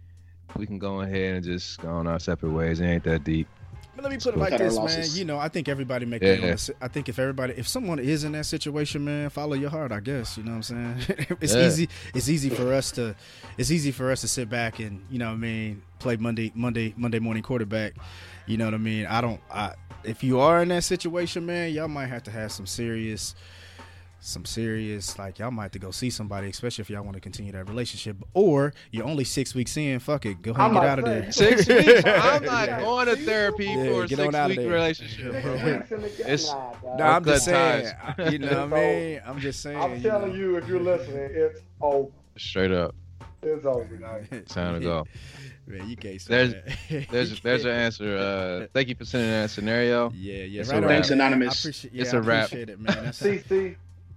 We can go ahead and just go on our separate ways. It ain't that deep. But let me put it like Cut our this, man. You know, I think everybody make Yeah. their own. I think if everybody, if someone is in that situation, man, follow your heart. I guess you know what I'm saying. it's Yeah. easy. It's easy for us to. It's easy for us to sit back and you know what I mean play Monday Monday Monday morning quarterback. You know what I mean. I don't. I if you are in that situation, man, y'all might have to have some serious. Some serious, like y'all might have to go see somebody, especially if y'all want to continue that relationship. Or you're only six weeks in. Fuck it, go ahead and get out of there. Six weeks. I'm not Yeah. going to therapy Yeah, for a get on six out week there. relationship, bro. Six weeks in the game. It's- Nah, No, I'm just saying. You know what I mean? I'm just saying. I'm telling you, know. you, if you're listening, it's over. Straight up. It's over. Man. Time to go. Man, you can't there's, there's, there's your answer. Uh, thank you for sending that scenario. Yeah, yeah. It's right Thanks, Anonymous. Yeah, it's a wrap. It, man. That's CC.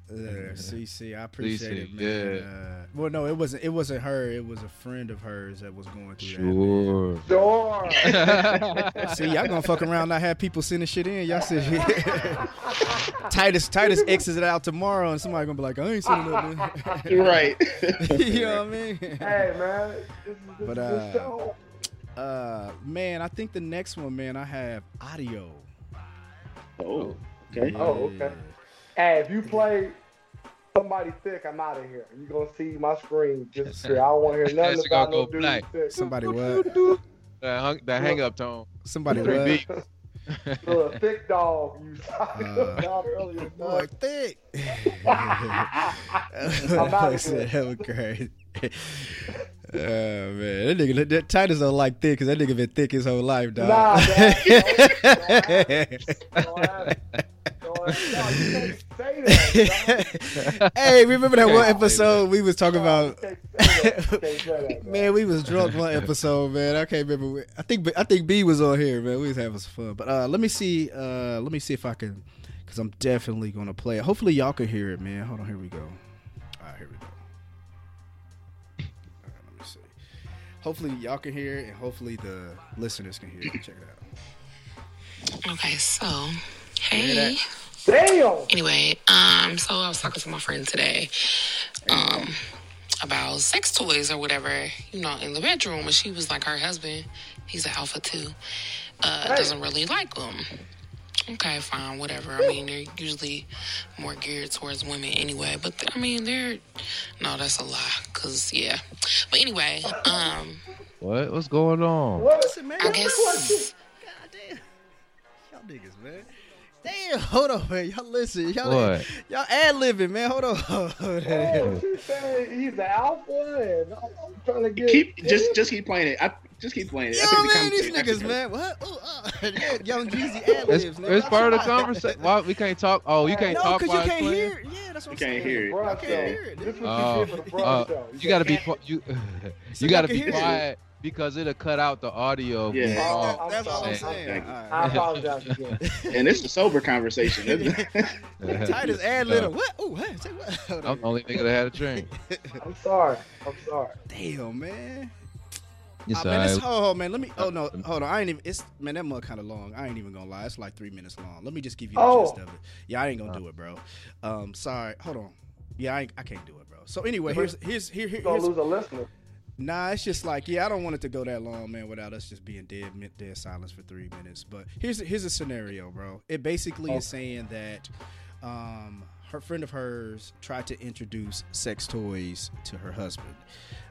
Uh, CC, I appreciate CC, it, man. Yeah. Uh, well, no, it wasn't. It wasn't her. It was a friend of hers that was going through sure. that. Sure. See, y'all gonna fuck around. I have people sending shit in. Y'all said Titus. Titus X's it out tomorrow, and somebody gonna be like, I ain't sending nothing. right. you know what I mean? Hey, man. This is, this but uh, uh, man, I think the next one, man, I have audio. Oh. Okay. Yeah. Oh, okay. Hey, if you play somebody thick, I'm out of here. You're gonna see my screen just I don't want to hear nothing about no dude thick. Somebody what? That, hung, that hang up tone. Somebody what? little thick dog you uh, about earlier. Boy, thick. I'm out of here. That was crazy. Oh man, that nigga that Titus don't like thick because that nigga been thick his whole life, dog. Nah, dog. Hey, remember that one episode we was talking about? man, we was drunk one episode, man. I can't remember. I think I think B was on here, man. We was having some fun. But uh, let me see. Uh, let me see if I can, because I'm definitely gonna play it. Hopefully y'all can hear it, man. Hold on, here we go. All right, here we go. All right, let me see. Hopefully y'all can hear it, and hopefully the listeners can hear it. Check it out. Okay, so hey. Damn. Anyway, um, so I was talking to my friend today, um, about sex toys or whatever, you know, in the bedroom, and she was like, her husband, he's an alpha too, uh, hey. doesn't really like them. Okay, fine, whatever. I mean, they're usually more geared towards women anyway, but I mean, they're no, that's a lie, cause yeah. But anyway, um, what what's going on? What? I guess. God damn, y'all niggas, man. Damn, hold on, man. Y'all listen. Y'all, what? y'all ad libbing, man. Hold on. oh, she's saying he's the alpha, and I'm trying to get. Keep just just keep playing it. I just keep playing it. You know what I mean? These niggas, man. What? Ooh, uh, young Jeezy ad libs. It's, it's part of the conversation. Why we can't talk? Oh, you can't no, talk. No, because you can't hear it. Yeah, that's what you I'm can't saying. Hear it. You can't hear it. This is what you did for the broad uh, show. You gotta be you. You gotta be quiet because it'll cut out the audio. Yeah, oh, that's all I'm saying. I apologize again. and it's a sober conversation, isn't it? Titus ad little. What? Ooh, hey, say what? I'm the only nigga that had a drink. I'm sorry. I'm sorry. Damn, man. Yes, uh, man, it's, oh man, let me. Oh no, hold on. I ain't even. It's man, that mug kind of long. I ain't even gonna lie. It's like three minutes long. Let me just give you the oh. gist of it. Yeah, I ain't gonna do it, bro. Um, sorry. Hold on. Yeah, I, I can't do it, bro. So anyway, here's here's here here. Gonna lose a listener. Nah, it's just like yeah, I don't want it to go that long, man, without us just being dead dead silence for three minutes. But here's here's a scenario, bro. It basically is saying that um, her friend of hers tried to introduce sex toys to her husband,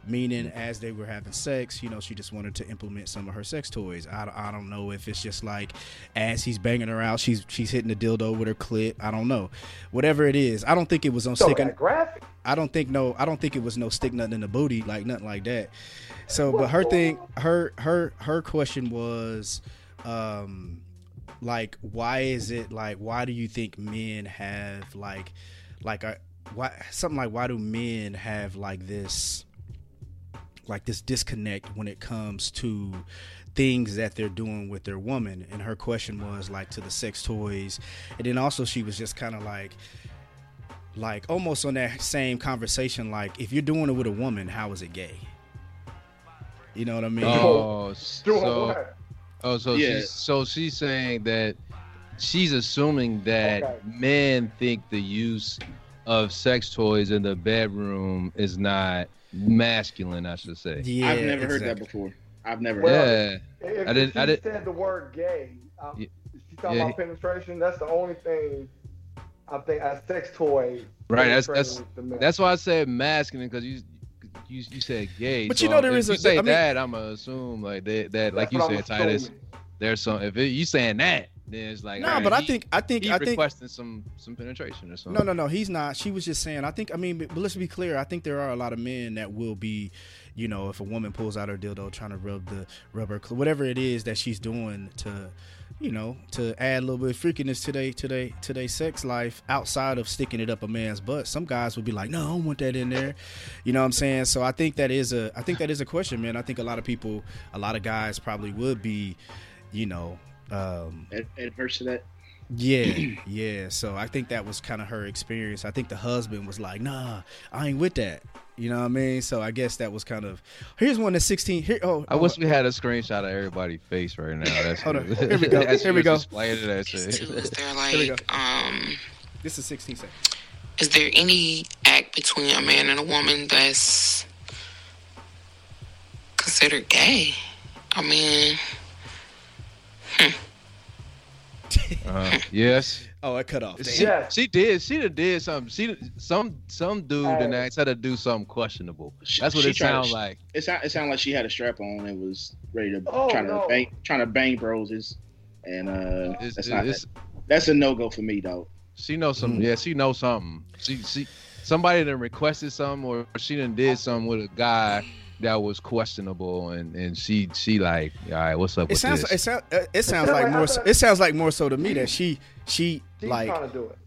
meaning as they were having sex, you know, she just wanted to implement some of her sex toys. I, I don't know if it's just like as he's banging her out, she's she's hitting the dildo with her clit. I don't know, whatever it is. I don't think it was on so sticking. graphic. I don't think no. I don't think it was no stick nothing in the booty like nothing like that. So, but her thing, her her her question was, um, like, why is it like? Why do you think men have like, like, a, why something like why do men have like this, like this disconnect when it comes to things that they're doing with their woman? And her question was like to the sex toys, and then also she was just kind of like like almost on that same conversation like if you're doing it with a woman how is it gay you know what i mean oh so oh so yeah. she's so she's saying that she's assuming that okay. men think the use of sex toys in the bedroom is not masculine i should say yeah i've never exactly. heard that before i've never well, yeah if i didn't i didn't said the word gay um, yeah. she talking yeah. about penetration that's the only thing I think a sex toy. Right. That's that's that's why I said masculine because you you you said gay. But so you know there is you a, say I mean, that I'm gonna assume like that that like you said Titus. There's some if it, you saying that then it's like no, nah, but he, I think I think I think requesting some some penetration or something. No, no, no, he's not. She was just saying. I think I mean, but, but let's be clear. I think there are a lot of men that will be, you know, if a woman pulls out her dildo trying to rub the rubber, whatever it is that she's doing to you know, to add a little bit of freakiness to their to their to their sex life outside of sticking it up a man's butt. Some guys would be like, "No, I don't want that in there." You know what I'm saying? So I think that is a I think that is a question, man. I think a lot of people, a lot of guys probably would be, you know, um, adverse to that. Yeah, yeah. So I think that was kind of her experience. I think the husband was like, "Nah, I ain't with that." You know what I mean? So I guess that was kind of. Here's one that's 16. Here, oh, I oh, wish we had a screenshot of everybody's face right now. That's Hold on. Here we go. Here we go. Explaining that shit. Is there like um? This is 16 seconds. Is there any act between a man and a woman that's considered gay? I mean, hmm. Uh, yes. Oh, I cut off. She, yes. she did. She did something. She some some dude hey. and asked her to do something questionable. That's what it sounds like. It sound it sounded like she had a strap on and was ready to oh, trying no. to bang trying to bang broses, and uh, it's, that's not that, that's a no go for me though. She knows some. Mm. Yeah, she knows something. She she somebody that requested something or she done did something with a guy that was questionable, and and she she like, all right, what's up? It sounds this? it uh, sounds it sounds like more. So, it sounds like more so to me that she she She's like trying to do it.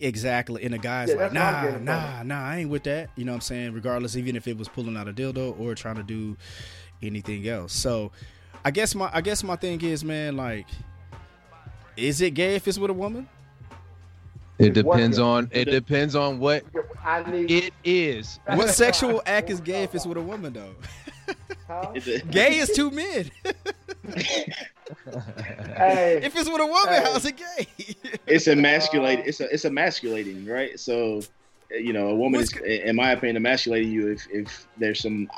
Exactly. And the guy's yeah, like, nah, nah, nah, I ain't with that. You know what I'm saying? Regardless, even if it was pulling out a dildo or trying to do anything else. So I guess my I guess my thing is, man, like, is it gay if it's with a woman? It depends on it depends on what it is. What sexual act is gay if it's with a woman though? Huh? Gay is two men. hey, if it's with a woman, hey. how's it gay? it's emasculating. It's a it's emasculating, right? So, you know, a woman What's is, in my opinion, emasculating you if if there's some.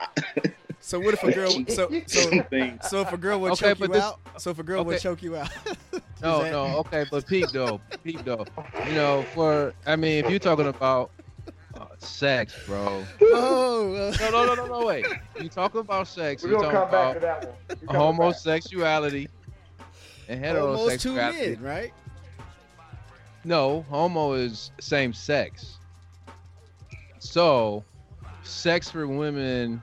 So what if a girl? So so, so if a girl would okay, choke you this, out? So if a girl okay. would choke you out? no, that... no, okay, but peep though, peep though. You know, for I mean, if you're talking about uh, sex, bro. Oh, no, no, no, no, no, wait. You talking about sex? We're gonna come back to that one. Homosexuality and heterosexuality. Almost two men, right? No, homo is same sex. So, sex for women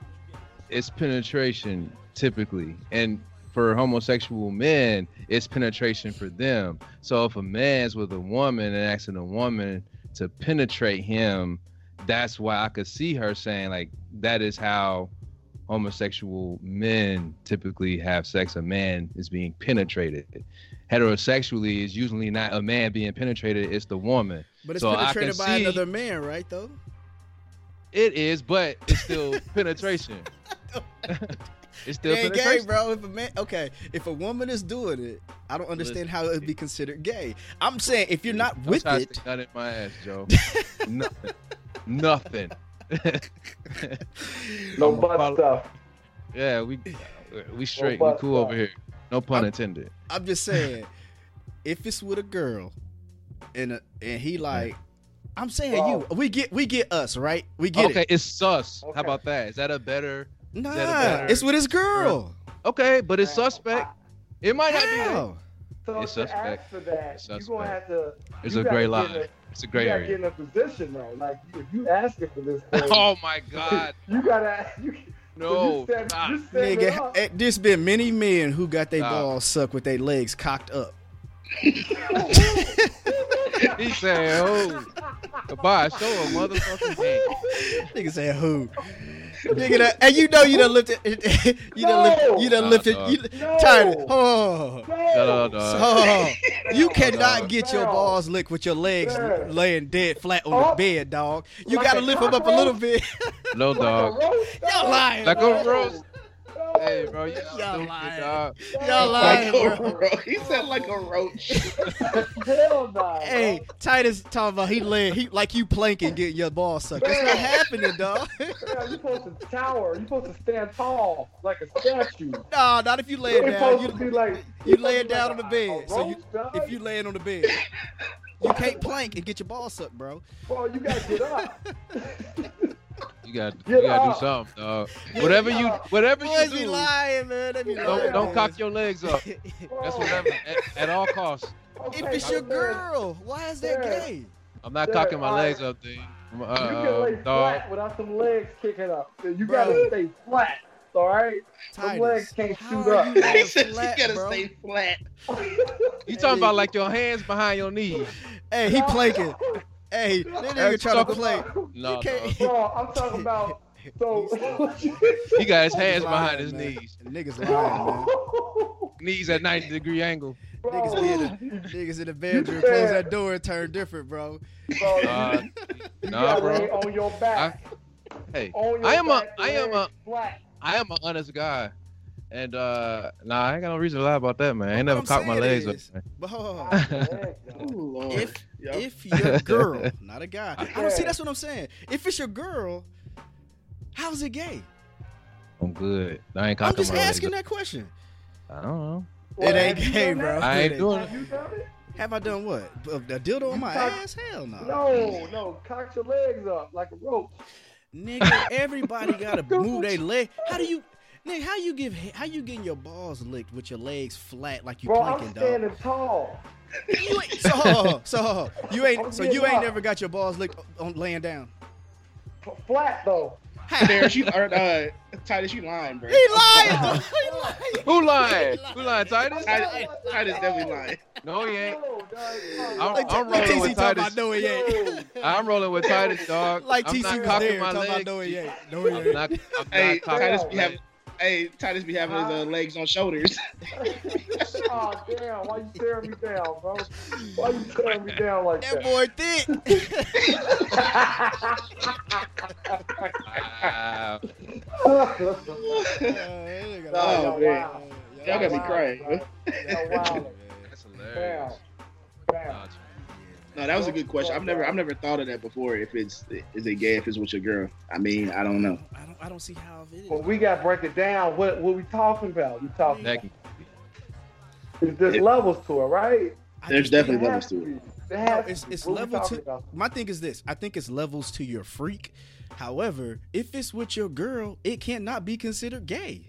is penetration typically, and for homosexual men, it's penetration for them. So if a man's with a woman and asking a woman to penetrate him that's why I could see her saying like that is how homosexual men typically have sex. A man is being penetrated. Heterosexually is usually not a man being penetrated; it's the woman. But it's so penetrated by see, another man, right? Though it is, but it's still penetration. it's still it ain't gay, bro. If a man, okay, if a woman is doing it, I don't understand how it would be considered gay. I'm saying if you're not with it, got in my ass, Joe. Nothing. Nothing. no butt stuff. Yeah, we we straight. No we cool stuff. over here. No pun I'm, intended. I'm just saying, if it's with a girl, and a, and he like, I'm saying you. We get we get us right. We get okay, it. it's sus. Okay. How about that? Is that a better? Nah, a better, it's with his girl. Okay, but it's suspect. It might not be. So it's suspect. For that, it's suspect. You're gonna have to. It's a gray line. It's a gray you area. Get in a position though, like if you asking for this. Thing, oh my god. you gotta. You, no, so you nigga. Eh, there's been many men who got their balls sucked with their legs cocked up. he said, "Oh, goodbye, show a motherfucking hand." Nigga said, "Who?" Nigga, that, and you know you done lifted, you done lifted, you done lifted, you, no. tired. Oh, no. oh, oh. you cannot get your balls licked with your legs laying dead flat on the oh. bed, dog. You gotta lift them up a little bit. No, dog. Y'all lying. Like a roast. Hey, bro, you y'all lying. Dog. Y'all lying, bro. He said like a roach. Hell no. Hey, Titus talking about he laying he like you planking getting your ball sucked. That's not happening, dog. Yeah, you supposed to tower. You supposed to stand tall like a statue. No, not if you lay it down. You, be like, you lay it down like on the bed. So you, if you laying on the bed. You can't plank and get your ball sucked, bro. Bro, you gotta get up. You got you gotta do something, dog. Whatever you whatever Boys you do. lying, man. They be don't don't cock your legs up. That's whatever at, at all costs. If it's your girl, why is that gay? I'm not cocking my legs up, dude. Uh, you can lay dog. flat without some legs kicking up. You gotta stay flat. all right? Titus, legs can't shoot are up. you He that he flat, you gotta bro? stay flat. You talking about like your hands behind your knees? Hey, he planking. Hey, that nigga trying to play. No, You no. can't. Bro, I'm talking about. So, He got his hands Niggas behind his man. knees. Niggas lying, man. Knees at 90 degree angle. Niggas be in the, niggas in the bedroom, close that door and turn different, bro. Bro, Uh, nah, bro. lay on your back. Hey, your I am a, back, I am a, legs flat. I am an honest guy. And uh nah, I ain't got no reason to lie about that, man. I ain't never I'm my saying legs up. is- man. But hold on, hold on. Legs, though. Ooh, Lord. If Yep. if your girl, not a guy, I don't see. That's what I'm saying. If it's your girl, how's it gay? I'm good. I ain't I'm just asking up. that question. I don't know. Well, it ain't gay, bro. I ain't It doing Have it? Have I done what? A a dildo on my cock- ass? Hell no. No, no. Cock your legs up like a rope. Nigga, everybody gotta move their leg. How do you, nigga? How you give? How you getting your balls licked with your legs flat like you Bro, planking, I'm dog? standing tall. You ain't, so, so you ain't so you ain't up. never got your balls licked on laying down. Flat though. There's you or uh Titus, you lying, bro. He lying. He lying. Who lying? Who lying, Titus? Titus, Titus definitely lying. No, he ain't. No, dog, come I'm- on. Like, I'm like rolling TC with talking Titus. about no he ain't. I'm rolling with Titus, dog. Like I'm TC not was cocking there my legs. no he ain't. No he I'm ain't. not, I'm Hey, not Titus my be having legs. Hey, Titus be having his uh, legs on shoulders. oh damn! Why you tearing me down, bro? Why you tearing me down like That that? boy thick. Wow. Oh, man. Y'all got me crying. bro. Yeah, wow. That's Damn. hilarious. Damn. No, that was a good question. I've never I've never thought of that before. If it's is it gay if it's with your girl? I mean, I don't know. I don't. I don't see how it is. Well, we got to break it down. What what we talking about? We talking Thank about. you. There's levels to it, right? I There's definitely levels to it. There No, has it's it's level talking to. about? My thing is this. I think it's levels to your freak. However, if it's with your girl, it cannot be considered gay.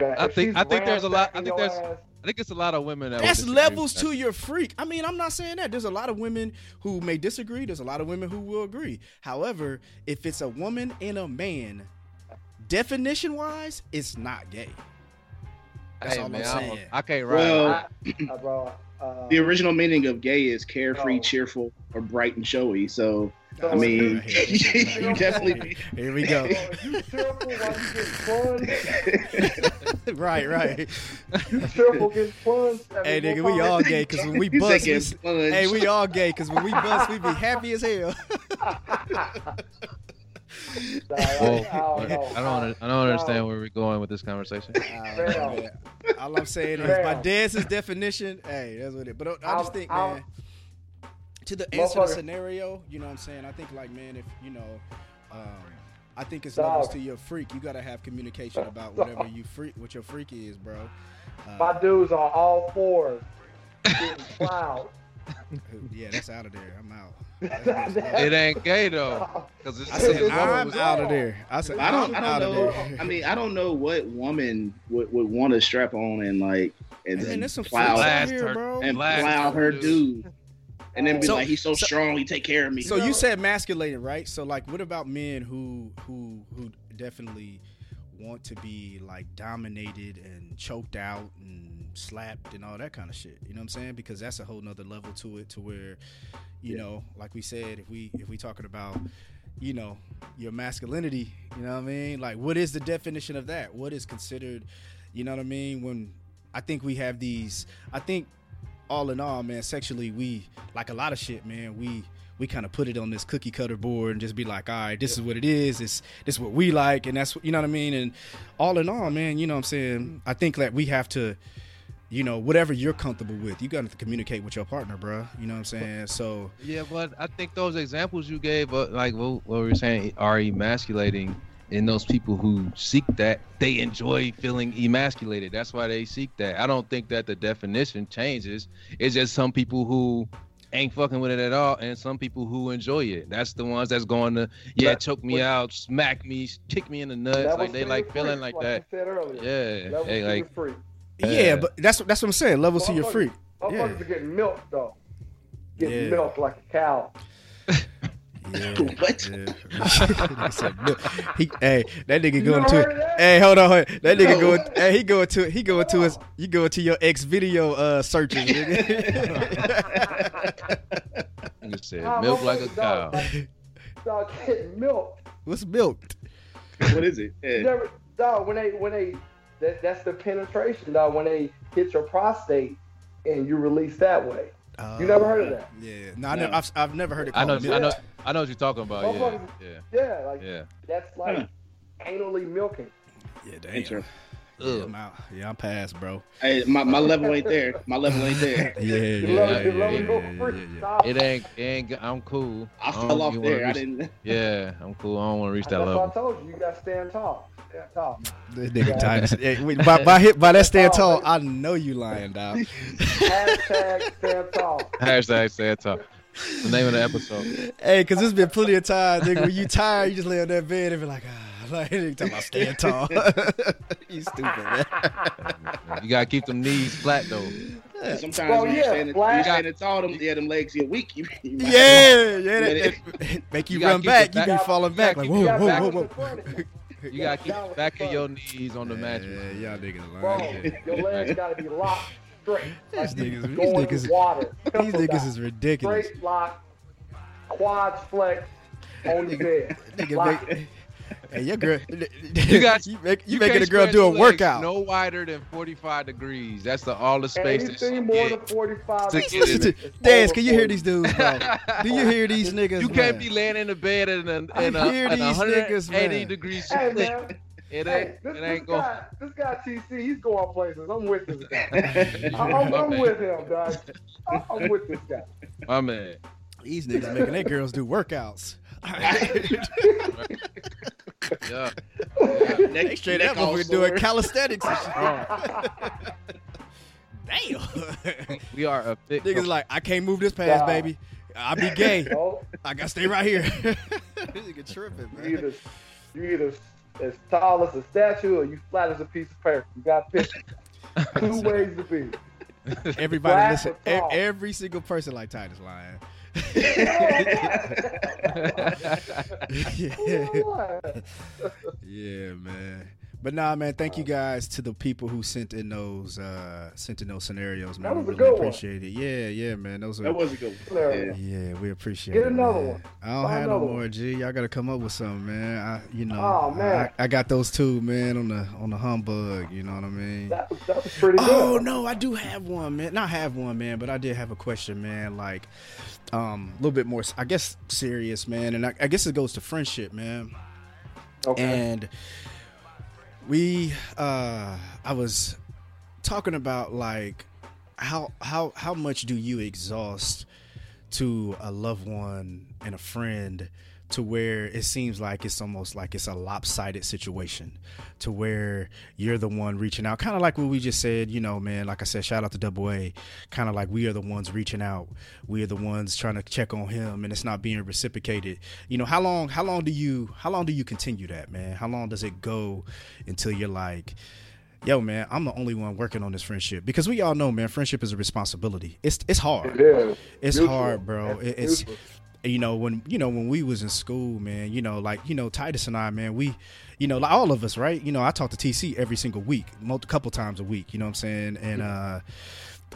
I think- I think there's a lot- I think there's- ass, I think it's a lot of women that. That's levels with to your freak. I mean, I'm not saying that. There's a lot of women who may disagree. There's a lot of women who will agree. However, if it's a woman and a man, definition wise, it's not gay. That's Hey, all man, I'm I, don't- saying. I can't ride. Well, I, bro, uh, The original meaning of gay is carefree, No. cheerful, or bright and showy. So so I mean, here. you definitely. Here we go. Bro, if you cheerful while you get plunged, right, right. you cheerful plunged. Hey, nigga, we all gay because when we bust, we, getting s- plunged. hey, we all gay because when we bust, we be happy as hell. Nah, Well, I, I don't. I don't. under- I don't understand where we're going with this conversation. Uh, all I'm saying is, by Damn. Dez's definition, hey, that's what it. But I just I'm- think, I'm- man, to the answer the scenario, you know what I'm saying? I think, like, man, if you know, um, I think it's Dog. levels to your freak. You gotta have communication about whatever you freak, what your freak is, bro. Uh, My dudes are all fours getting yeah, that's out of there. I'm out. It ain't gay though, because it's, I said it's I'm out of there. I said I don't. I'm I out don't know. I mean, I don't know what woman would, would want to strap on and like and Man, then plow freaks out here, bro. and blast plow her her dude, and then be So- like, he's so, so- strong, he take care of me. So you said masculated, right? So like, what about men who who who definitely want to be like dominated and choked out and slapped and all that kind of shit? You know what I'm saying? Because that's a whole nother level to it, to where, you know, like we said, if we if we talking about, you know, your masculinity, you know what I mean? Like, what is the definition of that? What is considered, you know what I mean? When I think we have these, I think all in all, man, sexually, we like a lot of shit, man. We we kind of put it on this cookie cutter board and just be like, all right, this is what it is. It's this is what we like, and that's you know what I mean. And all in all, man, you know what I'm saying. I think that we have to, you know, whatever you're comfortable with, you got to communicate with your partner, bro. You know what I'm saying. So Yeah, but I think those examples you gave, uh, like what, what we were saying, are emasculating in those people who seek that. They enjoy feeling emasculated. That's why they seek that. I don't think that the definition changes. It's just some people who ain't fucking with it at all, and some people who enjoy it. That's the ones that's going to yeah That- choke me what- out, smack me, kick me in the nuts. Levels like they like feeling freak, like that. you said earlier. Yeah, Levels hey, like freak. yeah, Yeah. but that's that's what I'm saying. Levels to your Motherfuckers- freak. Motherfuckers Yeah. are getting milked though. Getting Yeah. milked like a cow. Yeah, What? yeah. Said milk. he, hey, that nigga going to. Hey, hold on, hold on. that nigga No. going. Hey, he going to. He going to his. You going to your ex video uh searches, nigga. Nigga said Nah, milk like a motherfuckers cow. dog, like, Dog getting milk. What's milked? what is it? Yeah. never, dog, when they when they that, that's the penetration, dog. When they hit your prostate and you release that way. You never heard of that? Yeah, no, I No. never, I've, I've never heard of it I called know, I know, I know what you're talking about. Yeah, Motherfuckers- yeah, Yeah, like yeah. that's like anally milking. Yeah, damn. Interesting. Yeah, I'm out. Yeah, I'm past, bro. Hey, my, my level ain't there. My level ain't there. Yeah, yeah, yeah, yeah, yeah, yeah, yeah, yeah. It ain't, it ain't. I'm cool. I don't fell off even wanna there. I didn't. Yeah, I'm cool. I don't want to reach that level. what I told you. You got to stand tall. Stand tall. This nigga Titus. Hey, wait, by, by, hit, by that stand tall, I know you lying, dog. Hashtag stand tall. Hashtag stand talk. The name of the episode. Hey, cause there's been plenty of times, nigga, when you tired, you just lay on that bed and be like, ah, like nigga talking about stand tall. you stupid, man. You gotta keep them knees flat though. Sometimes Well, when yeah, you stand, flat- you standing tall, them, yeah, them legs get weak. You, you Yeah, yeah, that, that- make you, You gotta run keep back. You be falling back like keep whoa, it whoa, whoa, whoa. You gotta keep the back of your knees on the Yeah, mattress. y'all niggas Bro, lying. your legs got to be locked straight. These Like niggas- these niggas- water. These niggas is ridiculous. Straight lock, quads flex on the bed. Nigga make, hey, your girl, You got- you, make, you, You making can't a girl do a workout. No wider than 45 degrees. That's the all the space that Anything she more than 45 To minutes get Listen to is Dance, can you hear these dudes, bro? Do you hear these niggas? You can't man? be laying in the bed in a, I in a, hear in a these 180 niggas, man. degrees. Hey, split. man. It Hey, ain't, this, it this ain't going. guy, this guy TC, he's going places. I'm with this guy. I'm, I'm, My I'm man. with him, dog. I'm, I'm with this guy. My man. These niggas making their girls do workouts. Yeah. Neck, they straight neck up all motherfucker doing sore. calisthenics and shit. Uh-huh. Damn. We are a fit. niggas like, I can't move this pass, Nah. baby. I be gay. Oh, I gotta stay right here. this nigga tripping, you man. either you either as tall as a statue or you flat as a piece of paper. You got to pick two ways to be. Everybody Flat listen. e- every single person like Titus lying. yeah. yeah, man. But nah, man. Thank you guys to the people who sent in those uh sent in those scenarios, man. That was we a really good one. appreciate it. Yeah, yeah, man. Those are That was a good one. Yeah, we appreciate Get it. Get another man. one. I don't Find have no another more, G. Y'all gotta come up with something, man. I, you know, Oh, man. I, I got those two, man, on the on the humbug. You know what I mean? That was, that was pretty good. Oh no, I do have one, man. Not have one, man, but I did have a question, man. Like, um, a little bit more, I guess, serious, man. And I, I guess it goes to friendship, man. Okay. And we, uh, I was talking about like how how how much do you exhaust to a loved one and a friend to where it seems like it's almost like it's a lopsided situation to where you're the one reaching out. Kind of like what we just said you know man like i said shout out to double a. Kind of like we are the ones reaching out. We are the ones trying to check on him and it's not being reciprocated. You know how long how long do you how long do you continue that man? How long does it go until you're like yo man i'm the only one working on this friendship? Because we all know man friendship is a responsibility. It's it's hard. It is. it's hard, bro. It- It's Mutual. You know when you know when we was in school, man. You know, like you know Titus and I, man. We, you know, like all of us, right? You know, I talk to TC every single week, multiple couple times a week. You know what I'm saying? And uh,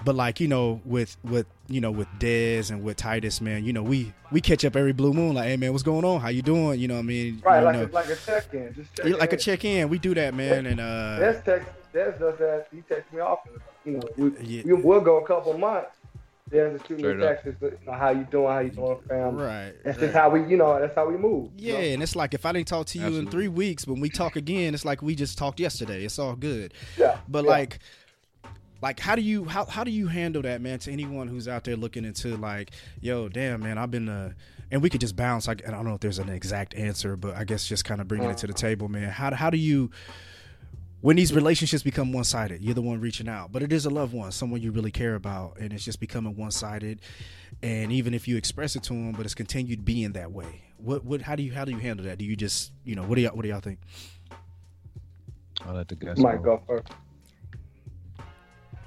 but like you know with with you know with Dez and with Titus, man. You know we we catch up every blue moon. Like, hey man, what's going on? How you doing? You know what I mean? Right, you like know, a, like a check-in. Just check like a check in. We do that, man. And uh, Des text, Des does that. He texts me often. You know, we, Yeah. we will go a couple months. Des is shooting Straight me up. texts. You know, how you doing? How you doing, fam? right. That's right. just how we, you know, that's how we move. you Yeah, know? and it's like if I didn't talk to you in three weeks, when we talk again, it's like we just talked yesterday. It's all good. Yeah. But yeah. like, like how do you how how do you handle that, man? To anyone who's out there looking into like, yo, damn, man, I've been uh, and we could just bounce. Like, I don't know if there's an exact answer, but I guess just kind of bringing it to the table, man. How how do you when these relationships become one sided, you're the one reaching out, but it is a loved one, someone you really care about, and it's just becoming one sided. And even if you express it to them, but it's continued being that way. What what how do you how do you handle that? Do you just you know what do y'all what do y'all think? I'll let the guys Might go first.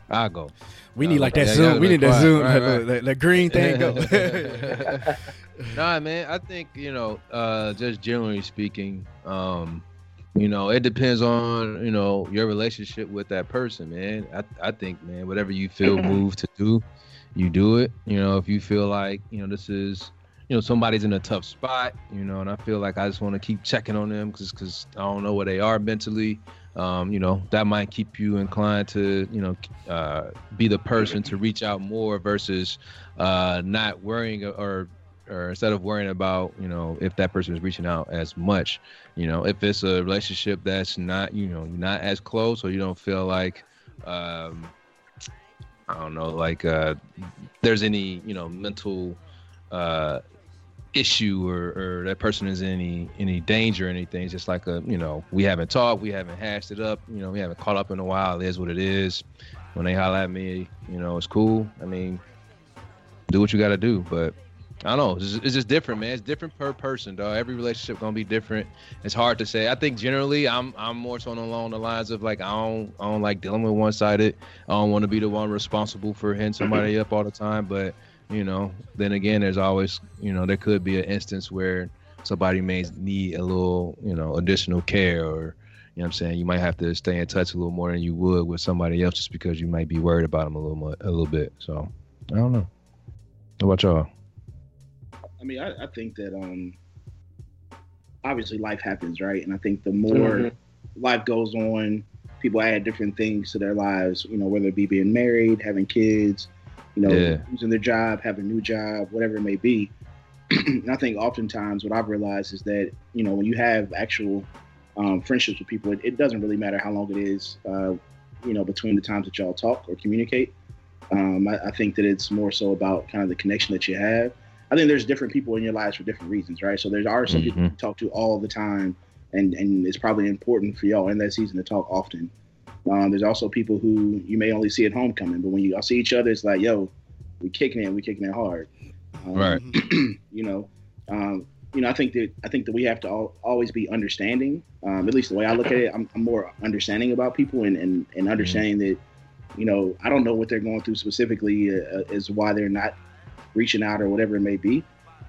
I go. We need like that zoom. We need that zoom. Right, right. That, that, green thing go. nah, man. I think you know, uh, just generally speaking, um, you know, it depends on you know your relationship with that person, man. I I think, man, whatever you feel moved to do, you do it. You know, if you feel like you know this is you know somebody's in a tough spot you know and i feel like i just want to keep checking on them because because i don't know where they are mentally um, you know that might keep you inclined to you know uh, be the person to reach out more versus uh, not worrying or or instead of worrying about you know if that person is reaching out as much you know if it's a relationship that's not you know not as close or you don't feel like um, i don't know like uh, there's any you know mental uh, issue or, or that person is in any any danger or anything. It's just like a you know we haven't talked, we haven't hashed it up, you know we haven't caught up in a while. It is what it is. When they holler at me, you know it's cool. I mean, do what you got to do, but. I don't know. It's just, it's just, different, man. It's different per person, though. Every relationship gonna be different. It's hard to say. I think generally, I'm I'm more so along the lines of like I don't I don't like dealing with one sided. I don't want to be the one responsible for hitting somebody up all the time. But you know then again there's always you know there could be an instance where somebody may need a little you know additional care or you know I'm saying you might have to stay in touch a little more than you would with somebody else just because you might be worried about them a little more, a little bit so I don't know what about y'all I mean I, I think that um obviously life happens right and I think the more mm-hmm. life goes on people add different things to their lives you know whether it be being married having kids you know, yeah. losing their job, having a new job, whatever it may be. and I think oftentimes what I've realized is that, you know, when you have actual um, friendships with people, it, it, doesn't really matter how long it is, uh, you know, between the times that y'all talk or communicate. Um, I, I, think that it's more so about kind of the connection that you have. I think there's different people in your lives for different reasons, right? So there are some mm-hmm. people you talk to all the time, and, and it's probably important for y'all in that season to talk often. Um, there's also people who you may only see at homecoming, but when you all see each other, it's like, yo, we kicking it, we kicking it hard. Um, right. you know, um, you know, I think that I think that we have to all, always be understanding. Um, at least the way I look at it, I'm, I'm more understanding about people and and, and mm-hmm. understanding mm-hmm. that, you know, I don't know what they're going through specifically uh, as why they're not reaching out or whatever it may be.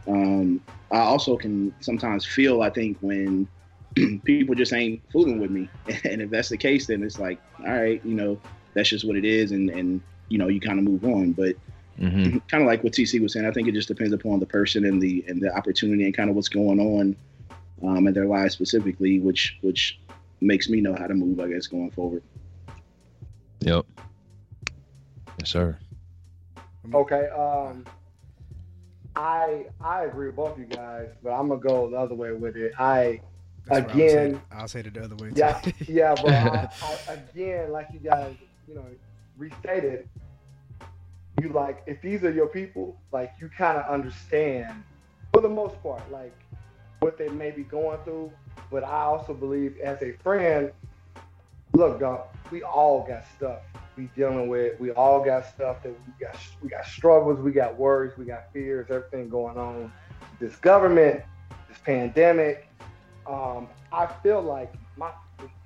Um, I also can sometimes feel, I think, when people just ain't fooling with me. And if that's the case, then it's like, all right, you know, that's just what it is. And, and you know, you kind of move on. But mm-hmm. kind of like what TC was saying, I think it just depends upon the person and the, and the opportunity and kind of what's going on um, in their lives specifically, which, which makes me know how to move, I guess, going forward. Yep. Yes, sir. Okay. Um, I I agree with both of you guys, but I'm gonna go the other way with it. I that's again, I'll say, it the other way. Too. Yeah, yeah, but I, I, again, like you guys, you know, restated, you like if these are your people, like you kind of understand for the most part, like what they may be going through. But I also believe, as a friend, look, dog, we all got stuff we dealing with. We all got stuff that we got. We got struggles. We got worries. We got fears. Everything going on. This government, this pandemic, um, I feel like my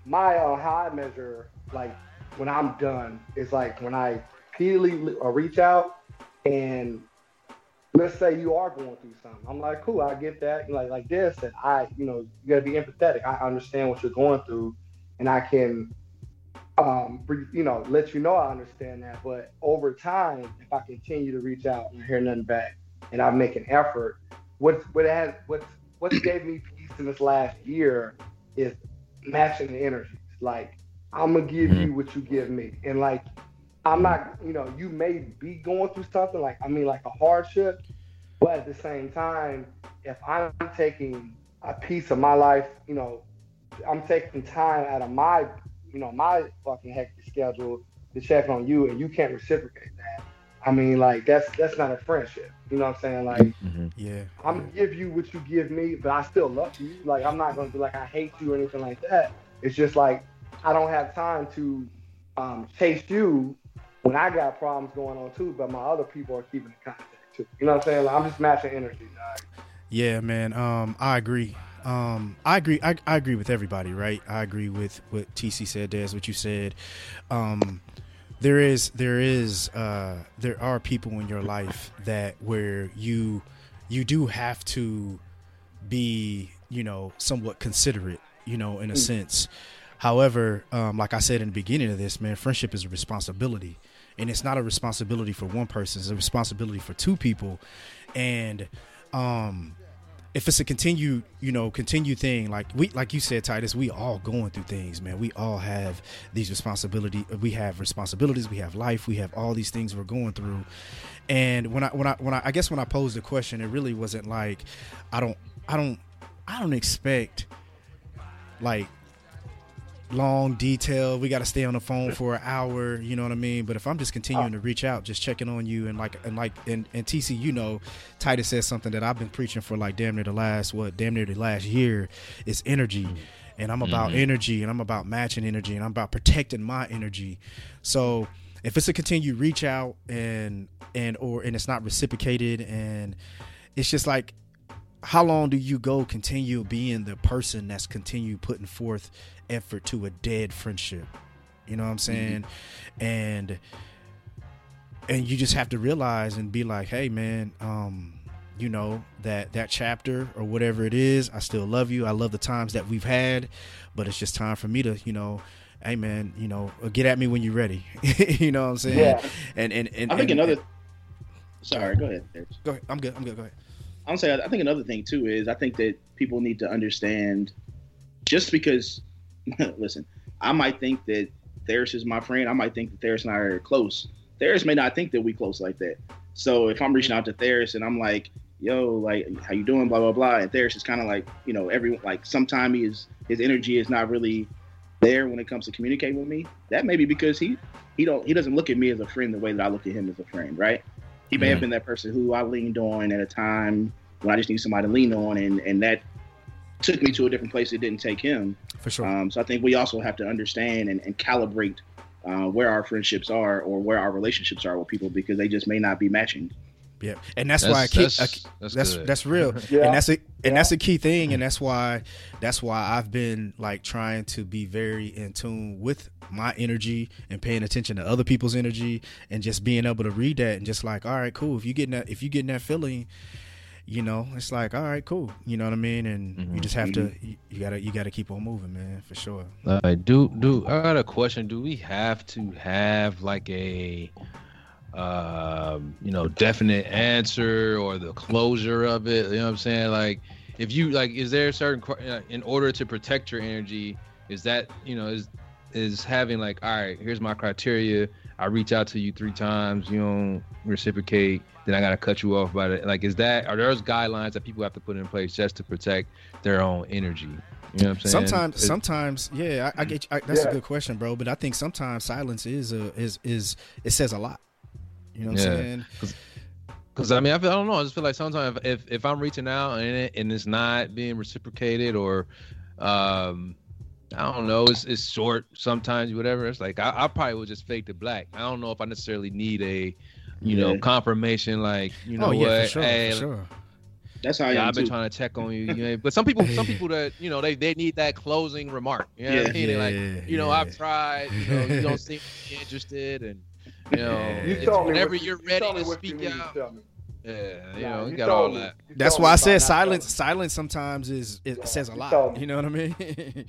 my uh, how I measure like when I'm done is like when I repeatedly uh, reach out and let's say you are going through something. I'm like, cool, I get that. Like like this, and I, you know, you gotta be empathetic. I understand what you're going through, and I can, um, you know, let you know I understand that. But over time, if I continue to reach out and hear nothing back, and I make an effort, what's what has what's what gave me peace in this last year is matching the energies. Like I'm gonna give mm-hmm. you what you give me, and like I'm not, you know, you may be going through something like I mean, like a hardship, but at the same time, if I'm taking a piece of my life, you know, I'm taking time out of my, you know, my fucking hectic schedule to check on you, and you can't reciprocate that. I mean, like that's that's not a friendship. You know what I'm saying? Like, mm-hmm. yeah, I'm gonna give you what you give me, but I still love you. Like, I'm not gonna be like I hate you or anything like that. It's just like I don't have time to um, chase you when I got problems going on too. But my other people are keeping in contact too. You know what I'm saying? Like, I'm just matching energy. Dog. Yeah, man. Um, I agree. Um, I agree. I, I agree with everybody, right? I agree with what TC said. Des, what you said. Um, there is there is uh, there are people in your life that where you you do have to be you know somewhat considerate you know in a mm. sense however um, like i said in the beginning of this man friendship is a responsibility and it's not a responsibility for one person it's a responsibility for two people and um if it's a continued, you know, continued thing, like we, like you said, Titus, we all going through things, man. We all have these responsibility. We have responsibilities. We have life. We have all these things we're going through. And when I, when I, when I, I guess when I posed the question, it really wasn't like, I don't, I don't, I don't expect like long detail. We got to stay on the phone for an hour. You know what I mean? But if I'm just continuing to reach out, just checking on you, and like and like and, and TC, you know, Titus says something that I've been preaching for like damn near the last what damn near the last year is energy. And I'm about mm-hmm. energy, and I'm about matching energy, and I'm about protecting my energy. So if it's a continued reach out and and or and it's not reciprocated, and it's just like how long do you go continue being the person that's continue putting forth effort to a dead friendship. You know what I'm mm-hmm. saying? Mm-hmm. And and you just have to realize and be like, hey man, um, you know, that that chapter or whatever it is, I still love you. I love the times that we've had, but it's just time for me to, you know, hey man, you know, get at me when you're ready. you know what I'm saying? Yeah. And and, and I think and, another sorry, go ahead. Go ahead. I'm good. I'm good. Go ahead. I'm saying I think another thing too is I think that people need to understand just because listen, I might think that Theris is my friend. I might think that Theris and I are close. Theris may not think that we close like that. So if I'm reaching out to Theris and I'm like, yo, like, how you doing? Blah blah blah. And Theris is kind of like, you know, every like sometimes his his energy is not really there when it comes to communicating with me. That may be because he he don't he doesn't look at me as a friend the way that I look at him as a friend, right? He may have been that person who I leaned on at a time when I just need somebody to lean on, and and that took me to a different place. It didn't take him. For sure. Um, so I think we also have to understand and, and calibrate uh, where our friendships are or where our relationships are with people because they just may not be matching. Yeah, and that's, that's why I keep that's that's, that's, that's, real, yeah. and that's a and yeah. that's a key thing, and that's why that's why I've been like trying to be very in tune with my energy and paying attention to other people's energy, and just being able to read that and just like, all right, cool. If you getting that, if you getting that feeling, you know, it's like, all right, cool. You know what I mean? And mm-hmm. you just have to, you, you, gotta, you gotta keep on moving, man, for sure. Uh, do, do I got a question? Do we have to have like a, um, you know, definite answer or the closure of it? You know what I'm saying? Like, if you like, is there a certain uh, in order to protect your energy? Is that you know is is having like, all right, here's my criteria. I reach out to you three times, you don't reciprocate then I gotta cut you off by it. Like, is that are those guidelines that people have to put in place just to protect their own energy? You know what I'm saying? Sometimes, it's, sometimes, yeah, I, I get. I, that's yeah. a good question, bro. But I think sometimes silence is a is is it says a lot. You know what yeah. I'm saying? Because I mean, I, feel, I don't know. I just feel like sometimes if if I'm reaching out and it, and it's not being reciprocated or, um, I don't know, it's it's short sometimes, whatever. It's like I, I probably would just fake the black. I don't know if I necessarily need a you yeah. know, confirmation like, you know oh, yeah, what, sure, hey, sure. That's how yeah, I've been too. trying to check on you. you know, but some people, some people that you know, they, they need that closing remark. You know yeah, I mean? yeah, like, you know, I've tried. You know, you don't seem interested, and you know, you whenever you, are ready to speak out. Yeah, you know, you, got all that. That's why I said silence. Silence sometimes is it yeah, says a lot. You know what I mean?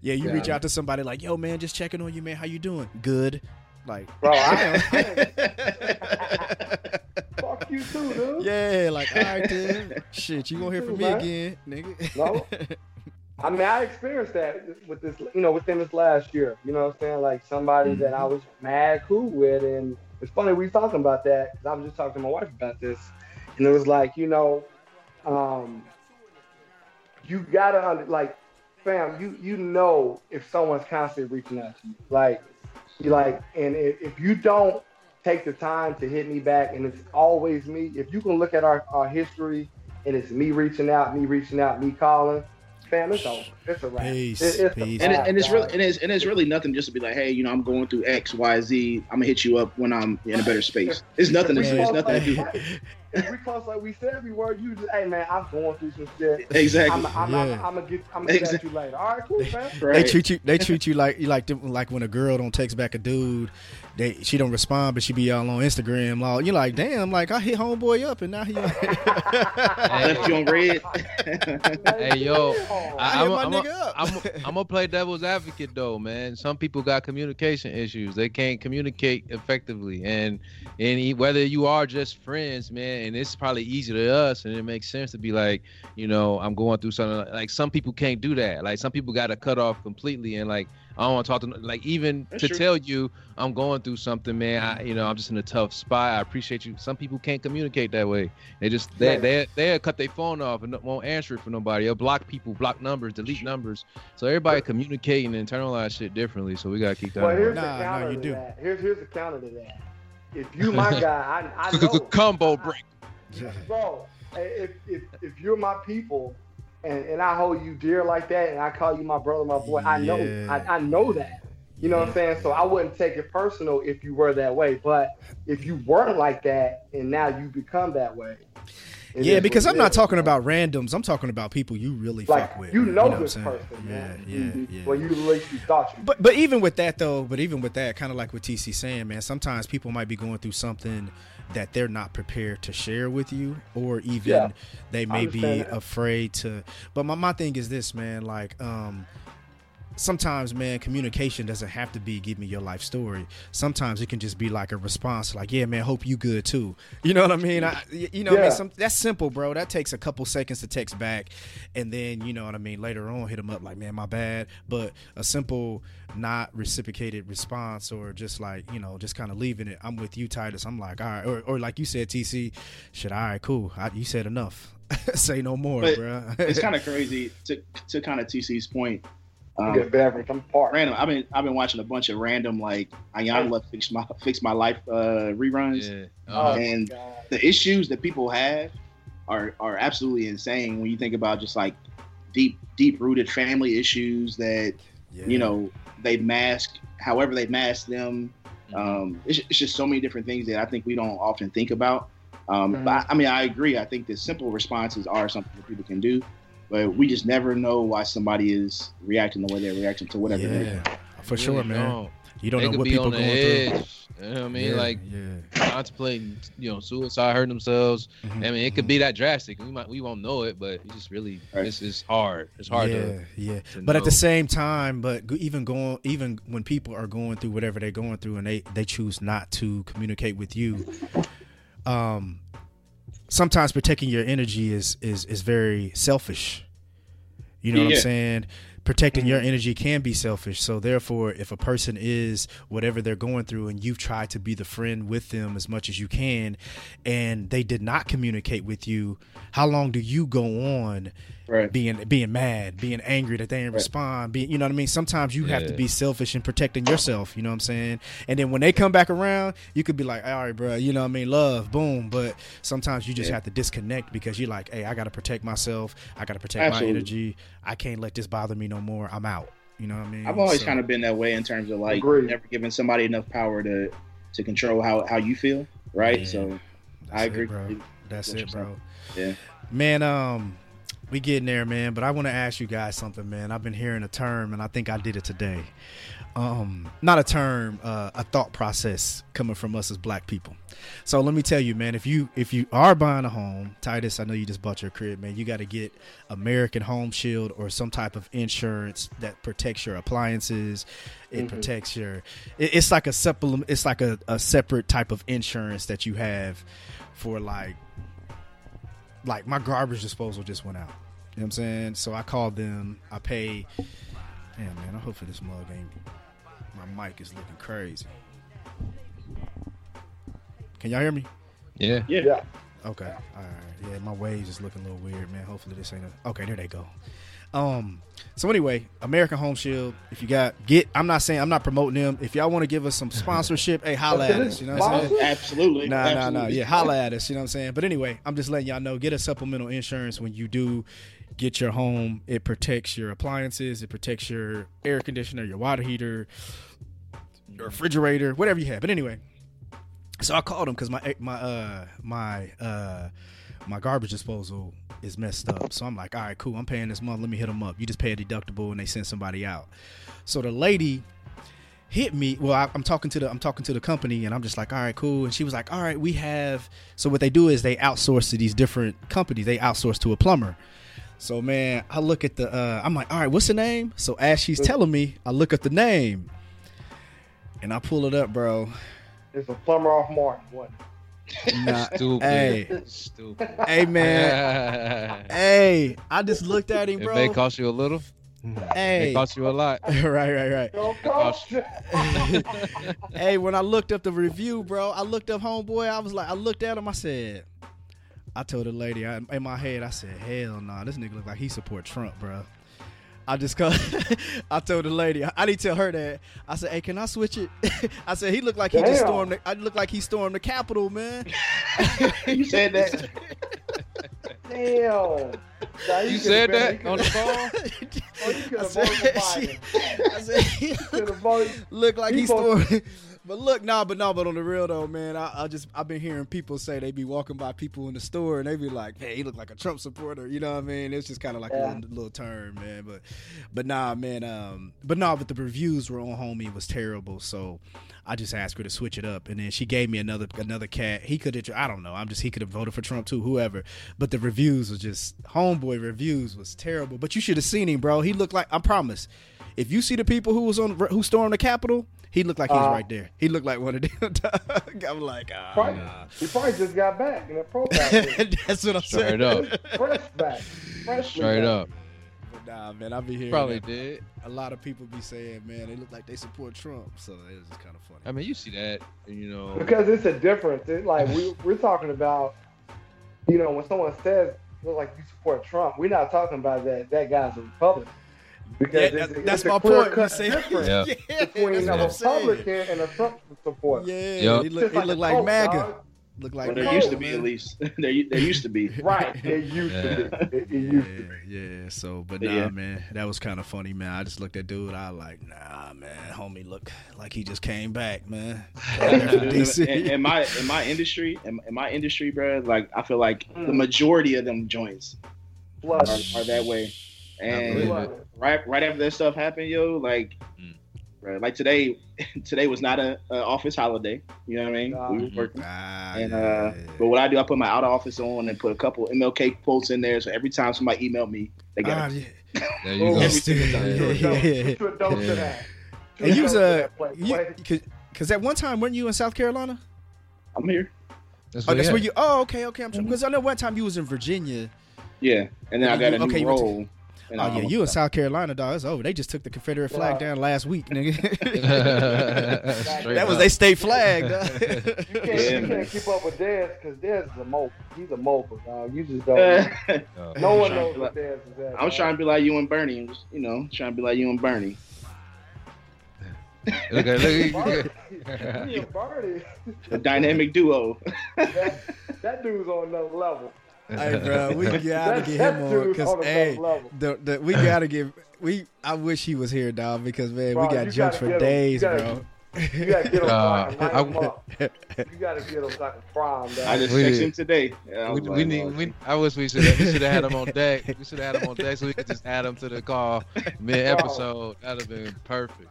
yeah, you yeah. reach out to somebody like, "Yo, man, just checking on you, man. How you doing? Good. Like, bro, I, fuck you too, dude. Yeah, like, all right, dude. Shit, you gonna hear from me man. again, nigga? no. I mean, I experienced that with this, you know, within this last year. You know what I'm saying? Like somebody mm-hmm. that I was mad cool with, and it's funny we talking about that because I was just talking to my wife about this, and it was like, you know, um, you gotta like, fam, you you know if someone's constantly reaching out to you, like you like, and if you don't take the time to hit me back, and it's always me, if you can look at our, our history and it's me reaching out, me reaching out, me calling, fam, it's over. It's a wrap. Peace, it, it's peace. And, it, and, it's really and it's, and it's really nothing just to be like, hey, you know, I'm going through X, Y, Z. I'm gonna hit you up when I'm in a better space. It's nothing. To, it's nothing to do. if we close like we said we were, you just, hey man, I'm going through some shit. Exactly. I'm, I'm, Yeah. I'm, I'm, gonna get, I'm gonna get you later. All right, cool, man. They treat you. They treat you like you like them, like when a girl don't text back a dude, they she don't respond, but she be all on Instagram. Like you like, damn, like I hit homeboy up and now he. Left you on red. Hey yo, I I, hit am I'm nigga up. I'm I'm gonna play devil's advocate though, man. Some people got communication issues. They can't communicate effectively, and and whether you are just friends, man, and it's probably easy to us, and it makes sense to be like, you know, I'm going through something. Like some people can't do that. Like some people got to cut off completely, and like I don't want to talk to like even That's to true. tell you I'm going through something, man. I, you know, I'm just in a tough spot. I appreciate you. Some people can't communicate that way. They just they Right. they they cut their phone off and won't answer it for nobody. They'll block people, block numbers, delete numbers. So everybody communicating and internalize shit differently. So we gotta keep that. Well, here's mind. Nah, the nah, counter you to do. that. Here's here's the counter to that. If you my guy, I, I know. Combo break. bro, if, if if you're my people and, and I hold you dear like that and I call you my brother, my boy, I know Yeah. I, I know that. You know what I'm saying? So I wouldn't take it personal if you were that way. But if you weren't like that and now you become that way. It Yeah, because I'm not talking about randoms. I'm talking about people you really like fuck with. you know, what I'm this person, man. Yeah, You- yeah, yeah. Well, you least you thought you. But but even with that though, but even with that, kind of like what TC saying, man, sometimes people might be going through something that they're not prepared to share with you, or even Yeah, they may be that. afraid to. But my my thing is this, man, like um. Sometimes, man, communication doesn't have to be give me your life story. Sometimes it can just be like a response, like, "Yeah, man, hope you good too." You know what I mean? I, you know, what I mean, Some, that's simple, bro. That takes a couple seconds to text back, and then you know what I mean. Later on, hit them up like, "Man, my bad." But a simple, not reciprocated response, or just like you know, just kind of leaving it. I'm with you, Titus. I'm like, all right, or, or like you said, TC. Shit, all right, cool. I, you said enough. Say no more, But bro. it's kind of crazy to to kind of TC's point. Um, Good beverage. I'm part. random. I've been I've been watching a bunch of random like Iyanla fix my fix my life uh, reruns, Yeah. Oh, Uh-huh. and God. the issues that people have are are absolutely insane when you think about just like deep deep rooted family issues that Yeah. you know they mask however they mask them. Um, it's, it's just so many different things that I think we don't often think about. Um, Mhm. But I, I mean, I agree. I think the simple responses are something that people can do, but we just never know why somebody is reacting the way they're reacting to whatever. they're yeah, for Really sure, man. don't. You don't they know what people on the going edge. through. You know what I mean? yeah, Like yeah. contemplating, you know, suicide, hurting themselves. Mhm, I mean, it could be that drastic. We might, we won't know it, but it's just really, Right. it's, it's hard. It's hard yeah, to. yeah. to But at the same time, but even going, even when people are going through whatever they're going through, and they they choose not to communicate with you, um, sometimes protecting your energy is is is very selfish. You know what I'm saying? Protecting your energy can be selfish. So therefore, if a person is whatever they're going through, and you've tried to be the friend with them as much as you can, and they did not communicate with you, how long do you go on? Right. being being mad, being angry that they didn't Right. respond. Being, you know what I mean? Sometimes you have to be selfish in protecting yourself. You know what I'm saying? And then when they come back around, you could be like, "All right, bro, you know what I mean? Love, boom." But sometimes you just Yeah. have to disconnect because you're like, "Hey, I got to protect myself. I got to protect Absolutely. my energy. I can't let this bother me no more. I'm out." You know what I mean? I've always So- kind of been that way in terms of like Agreed. never giving somebody enough power to to control how how you feel. Right. Yeah. So That's I it, agree. bro. That's it, bro. Yeah. Man, um, we getting there, man. But I want to ask you guys something, man. I've been hearing a term, and I think I did it today. Um, not a term, uh, a thought process coming from us as black people. So let me tell you, man. If you if you are buying a home, Titus, I know you just bought your crib, man. You got to get American Home Shield or some type of insurance that protects your appliances. It Mhm. protects your. it- it's like a supplement. It's like a, a separate type of insurance that you have for like like my garbage disposal just went out. You know what I'm saying? So I called them. I pay. Damn man, I hope for this mug ain't. My mic is looking crazy. Can y'all hear me? Yeah. Yeah. Yeah. Okay. All right. Yeah, my waves is looking a little weird, man. Hopefully this ain't a. Okay, there they go. Um. So anyway, American Home Shield. If you got get, I'm not saying I'm not promoting them. If y'all want to give us some sponsorship, hey, holla at us. You know what I'm saying? Absolutely. Nah, nah, nah. Yeah, holla at us. You know what I'm saying? But anyway, I'm just letting y'all know get a supplemental insurance when you do get your home. It protects your appliances, it protects your air conditioner, your water heater, your refrigerator, whatever you have. But anyway, So I called him because my my uh my uh my garbage disposal is messed up. So I'm like, all right, cool. I'm paying this month. Let me hit them up. You just pay a deductible and they send somebody out. So the lady hit me. Well, I, am talking to the I'm talking to the company and I'm just like, all right, cool. And she was like, all right, we have. So what they do is they outsource to these different companies. They outsource to a plumber. So man, I look at the. Uh, I'm like, all right, what's the name? So as she's telling me, I look at the name, and I pull it up, bro. It's a plumber off Martin. What? Nah, Stupid. Hey, Stupid. Hey man. hey, I just looked at him, bro. It may cost you a little. Hey, it cost you a lot. right, right, right. hey, when I looked up the review, bro, I looked up homeboy. I was like, I looked at him. I said, I told the lady I, in my head, I said, hell no, nah, this nigga look like he support Trump, bro. I just called. I told the lady. I, I didn't tell her that. I said, "Hey, can I switch it?" I said, "He looked like he Damn. just stormed. The, I look like he stormed the Capitol, man." you said that. Damn. Now, you, you said that on the phone. oh, you could have voted I said, he look, look like he stormed. But look, nah, but nah, but on the real though, man, I, I just I've been hearing people say they be walking by people in the store and they be like, "Hey, he look like a Trump supporter," you know what I mean? It's just kind of like yeah. a little, little turn, man. But but nah, man, um, but nah, but the reviews were on homie was terrible, so I just asked her to switch it up, and then she gave me another another cat. He could have, I don't know, I'm just he could have voted for Trump too, whoever. But the reviews was just homeboy reviews was terrible. But you should have seen him, bro. He looked like I promise. If you see the people who was on who stormed the Capitol, he looked like he's uh, right there. He looked like one of them. I'm like, ah, probably, nah. he probably just got back in a profile. That's what I'm Straight saying. Up. Fresh back. Fresh Straight back. up. But nah, man, I be hearing probably that. did. A lot of people be saying, man, they look like they support Trump, so it was just kind of funny. I mean, you see that, you know, because it's a difference. It, like we we're talking about, you know, when someone says look like you support Trump, we're not talking about that that guy's a Republican. Because yeah, it's, that's it's my point. Cut difference yeah. yeah, between a Republican and a Trump supporter. Yeah, yep. he look, he look like, like MAGA. Dog. Look like well, there used to be at least. there, there used to be. right, there used yeah. to be. It, it used yeah, to be. Yeah, so but nah, yeah. man, that was kind of funny, man. I just looked at dude. I like, nah, man, homie, look like he just came back, man. in, in, my in my industry, in, in, my industry, bro, like I feel like mm. the majority of them joints are, are that way. And right right after that stuff happened, yo, like mm. Right. Like today, today was not a, a, office holiday. You know what I mean? Nah. We were working. Ah, and uh, yeah. but what I do, I put my out of office on and put a couple MLK quotes in there. So every time somebody emailed me, they got ah, it. Yeah. There you go. Every time. Yeah, yeah. And you was a because at one time weren't you in South Carolina? I'm here. That's, oh, that's where you. Oh, okay, okay. I'm because mm-hmm. I know one time you was in Virginia. Yeah, and then I got a okay, new role. Oh yeah, you in South Carolina, dog. It's over. They just took the Confederate flag down last week, nigga. that was their state flag. you, can't, you can't keep up with Dez because Dez is a mope. He's a mope, dog. You just don't. no one knows what Dez is at. I was trying to be like you and Bernie. You know, trying to be like you and Bernie. look at look. At Bernie. A dynamic duo. that, that dude's on another level hey, bro, we gotta get him on because hey, the, the, we gotta give we. I wish he was here, dog, because man, bro, we got jokes for days, bro. You gotta get him uh, so I him up. You gotta get him so I can fry. I just texted him today. We, we, like, need. We, I wish we should. We should have had him on deck. We should have had him on deck so we could just add him to the call mid episode. That'd have been perfect.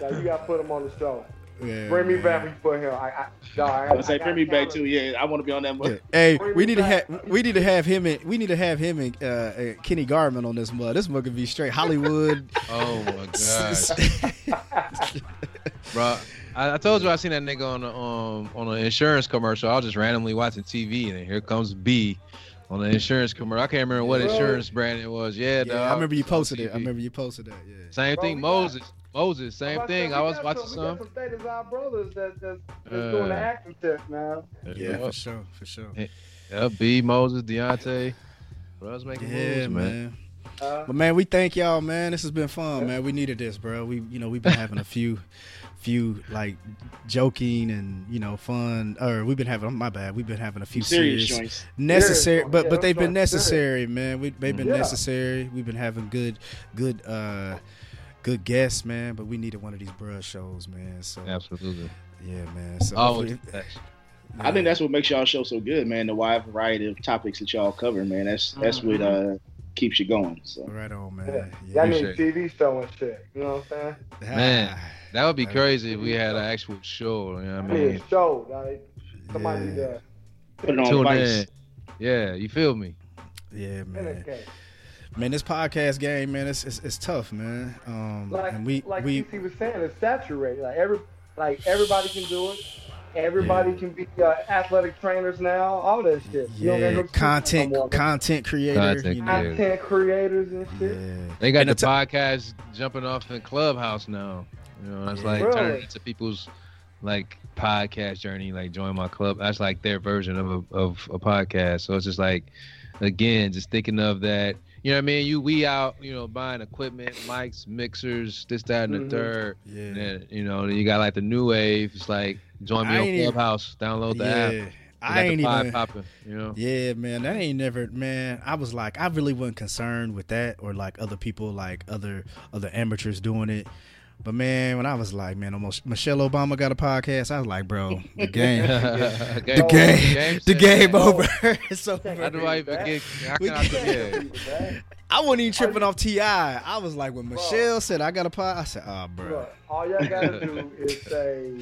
Now you gotta put him on the show. Yeah, bring me back when you put him. I, I, dog, I, I say bring me back too. Yeah, I want to be on that. Yeah. Hey, bring we need to have we need to have him and we need to have him and uh, uh, Kenny Garman on this mug. This mug could be straight Hollywood. oh my god, bro. I, I, told you I seen that nigga on a, um on an insurance commercial. I was just randomly watching TV and here comes B on the insurance commercial. I can't remember what insurance brand it was. Yeah, yeah dog. I remember you posted it. I remember you posted that. Yeah. Same thing, Moses. Moses, same thing. I was watching some. some State of our brothers that, that's, that's uh, doing the acting test now. Yeah, for sure, for sure. Yeah, B, Moses, Deontay. Brothers making yeah, moves, man. man. Uh, but man, we thank y'all, man. This has been fun, man. We needed this, bro. We, you know, we've been having a few, few like joking and you know fun. Or we've been having. My bad. We've been having a few serious, serious necessary, serious, but yeah, but they've been necessary, serious. man. We they've been yeah. necessary. We've been having good, good. uh good guests, man. But we needed one of these bruh shows, man. So absolutely. Yeah, man. So Oh, I think that's what makes y'all show so good, man. The wide variety of topics that y'all cover, man. That's that's what uh keeps you going. So right on, man. Yeah. Yeah. That means TV show and shit. You know what I'm saying? Man, that would be That- crazy if we had an actual show. You know what I I mean, mean? show. Like, somebody Yeah. need put it on Tune Vice. in. Yeah, you feel me? Yeah, man. Indicate. Man, this podcast game, man, it's it's, it's tough, man. Um, Like, and we like we TC was saying, it's saturated. Like every, like everybody can do it. Everybody can be uh, athletic trainers now. All that shit. Yeah, gotta go to school content no content creator. Content you know, content creators and shit. yeah. They got And the it's a- podcast jumping off in Clubhouse now. You know, that's Yeah. like Really? turning into people's like podcast journey. Like join my club. That's like their version of a of a podcast. So it's just like, again, just thinking of that. You know what I mean? You we out, you know, buying equipment, mics, mixers, this, that, and the Mhm. third. Yeah. And then, you know, then you got like the new wave. It's like join me I on ain't even- Clubhouse, download the yeah. app. I ain't even. popping. You know. Yeah, man, that ain't never, man. I was like, I really wasn't concerned with that or like other people, like other other amateurs doing it. But man, when I was like, man, almost Michelle Obama got a podcast, I was like, bro, the game, the the game, the game over. it's over. How do I even get? How can I can't- I wasn't even tripping off Ti. I was like, when Michelle said I got a pod, I said, oh, bro. Look, all y'all gotta do is say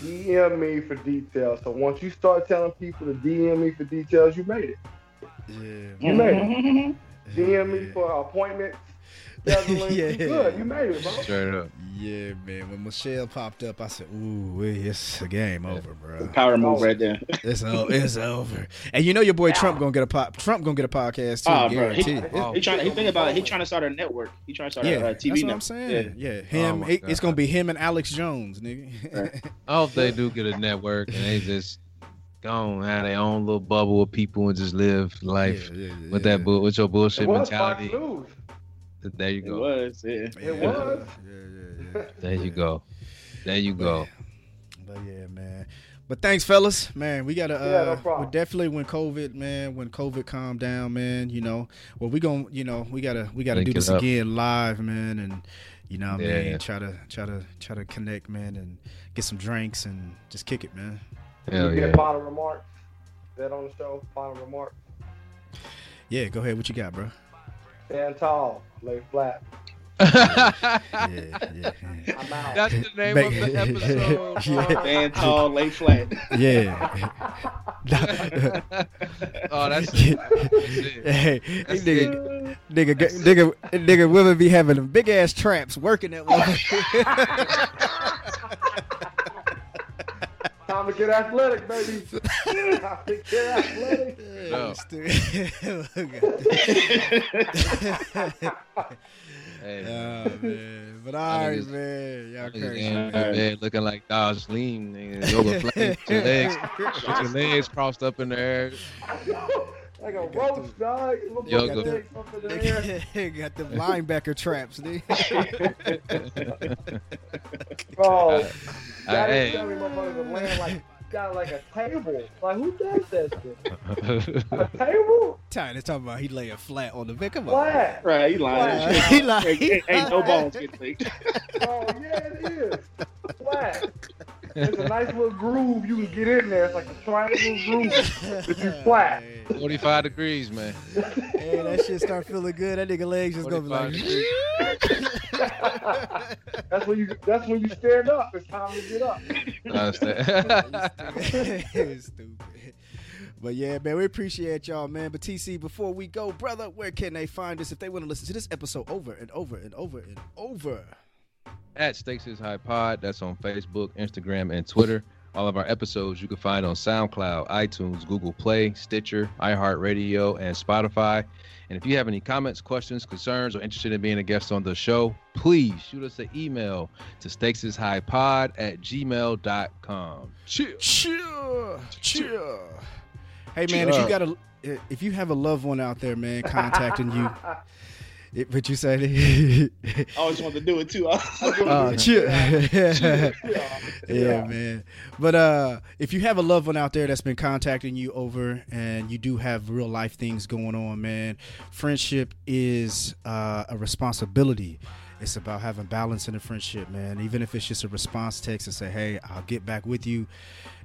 DM me for details. So once you start telling people to DM me for details, you made it. Yeah, You made it. DM me for appointments. Scheduling. Yeah. You good. You made it, bro. Straight up. yeah, man. When Michelle popped up, I said, ooh, it's a game over, bro. Power move right there. It's o- it's over. And you know your boy Trump gonna get a pop. Trump gonna get a podcast too. Oh, bro. He, guaranteed. Oh. he trying. He think about it. He trying to start a network. He trying to start yeah, a, uh that's TV what I'm network. saying. Yeah. Yeah, him. my it- it's gonna be him and Alex Jones, nigga. I hope they do get a network and they just go on have their own little bubble of people and just live life Yeah, yeah, with yeah. that bull with your bullshit was Fox mentality. News. There you It go. was. Yeah. It Yeah, was. Yeah, yeah, yeah. There you go. There you go. But yeah, man. But thanks, fellas. Man, we gotta. Uh, Yeah, no problem. we definitely when COVID, man, when COVID calmed down, man. You know, well, we gonna, you know, we gotta, we gotta Link do this up. again live, man, and you know, what I Yeah. mean, try to, try to, try to connect, man, and get some drinks and just kick it, man. Hell you yeah. get final remarks. That on the show. Final remarks. Yeah, go ahead. What you got, bro? Stand tall. Lay flat. Yeah, yeah, yeah. I'm out. That's the name Make- of the episode. Yeah. Stand tall, lay flat. Yeah. oh, that's it. That's it. hey, That's nigga, nigga, g- nigga, nigga, women be having them big ass traps working that one. Time to get athletic, baby. Time to get athletic. No. Hey, oh man, but all right, man, y'all niggas crazy. in man. the bed looking like Dodge Lean, nigga. Yoga your legs, your legs crossed up in the air. like a roach, dog. You look Yoga. like a thing the air. Got them linebacker traps, nigga. Bro, Uh, God, hey. tell me motherfuckers are laying like got like a table. Like who does that shit? A table? Ty, they talking about he laying flat on the bed. Come on. Flat. Right, you lying. Uh, he like, Ain't, ain't- ain't no balls getting leaked. Oh yeah, it is. Flat. It's a nice little groove you can get in there. It's like a triangle groove. But you flat. 45 degrees, man. Hey, that shit start feeling good. That nigga legs just gonna be like. That's when you. That's when you stand up. It's time to get up. I understand. Stupid. But yeah, man, we appreciate y'all, man. But TC, before we go, brother, where can they find us if they want to listen to this episode over and over and over and over? At Stakes is High Pod. That's on Facebook, Instagram, and Twitter. All of our episodes you can find on SoundCloud, iTunes, Google Play, Stitcher, iHeartRadio, and Spotify. And if you have any comments, questions, concerns, or interested in being a guest on the show, please shoot us an email to stakesishighpod at gmail.com. Chill. Chill, chill. Hey man, if you got a, if you have a loved one out there, man, contacting you, it, what you say? I always wanted to do it too. uh, chill. Yeah. yeah, man. But uh, if you have a loved one out there that's been contacting you over, and you do have real life things going on, man, friendship is uh, a responsibility. it's about having balance in a friendship, man. Even if it's just a response text and say, "Hey, I'll get back with you."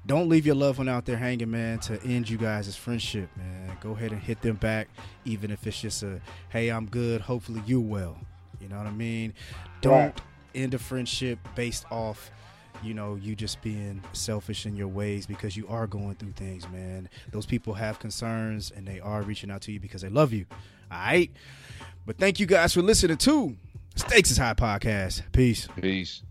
Don't leave your loved one out there hanging, man. To end you guys' friendship, man. Go ahead and hit them back, even if it's just a, "Hey, I'm good. Hopefully you're well." You know what I mean? Don't right. end a friendship based off you know, you just being selfish in your ways because you are going through things, man. Those people have concerns and they are reaching out to you because they love you. All right. But thank you guys for listening to Stakes is High podcast. Peace. Peace.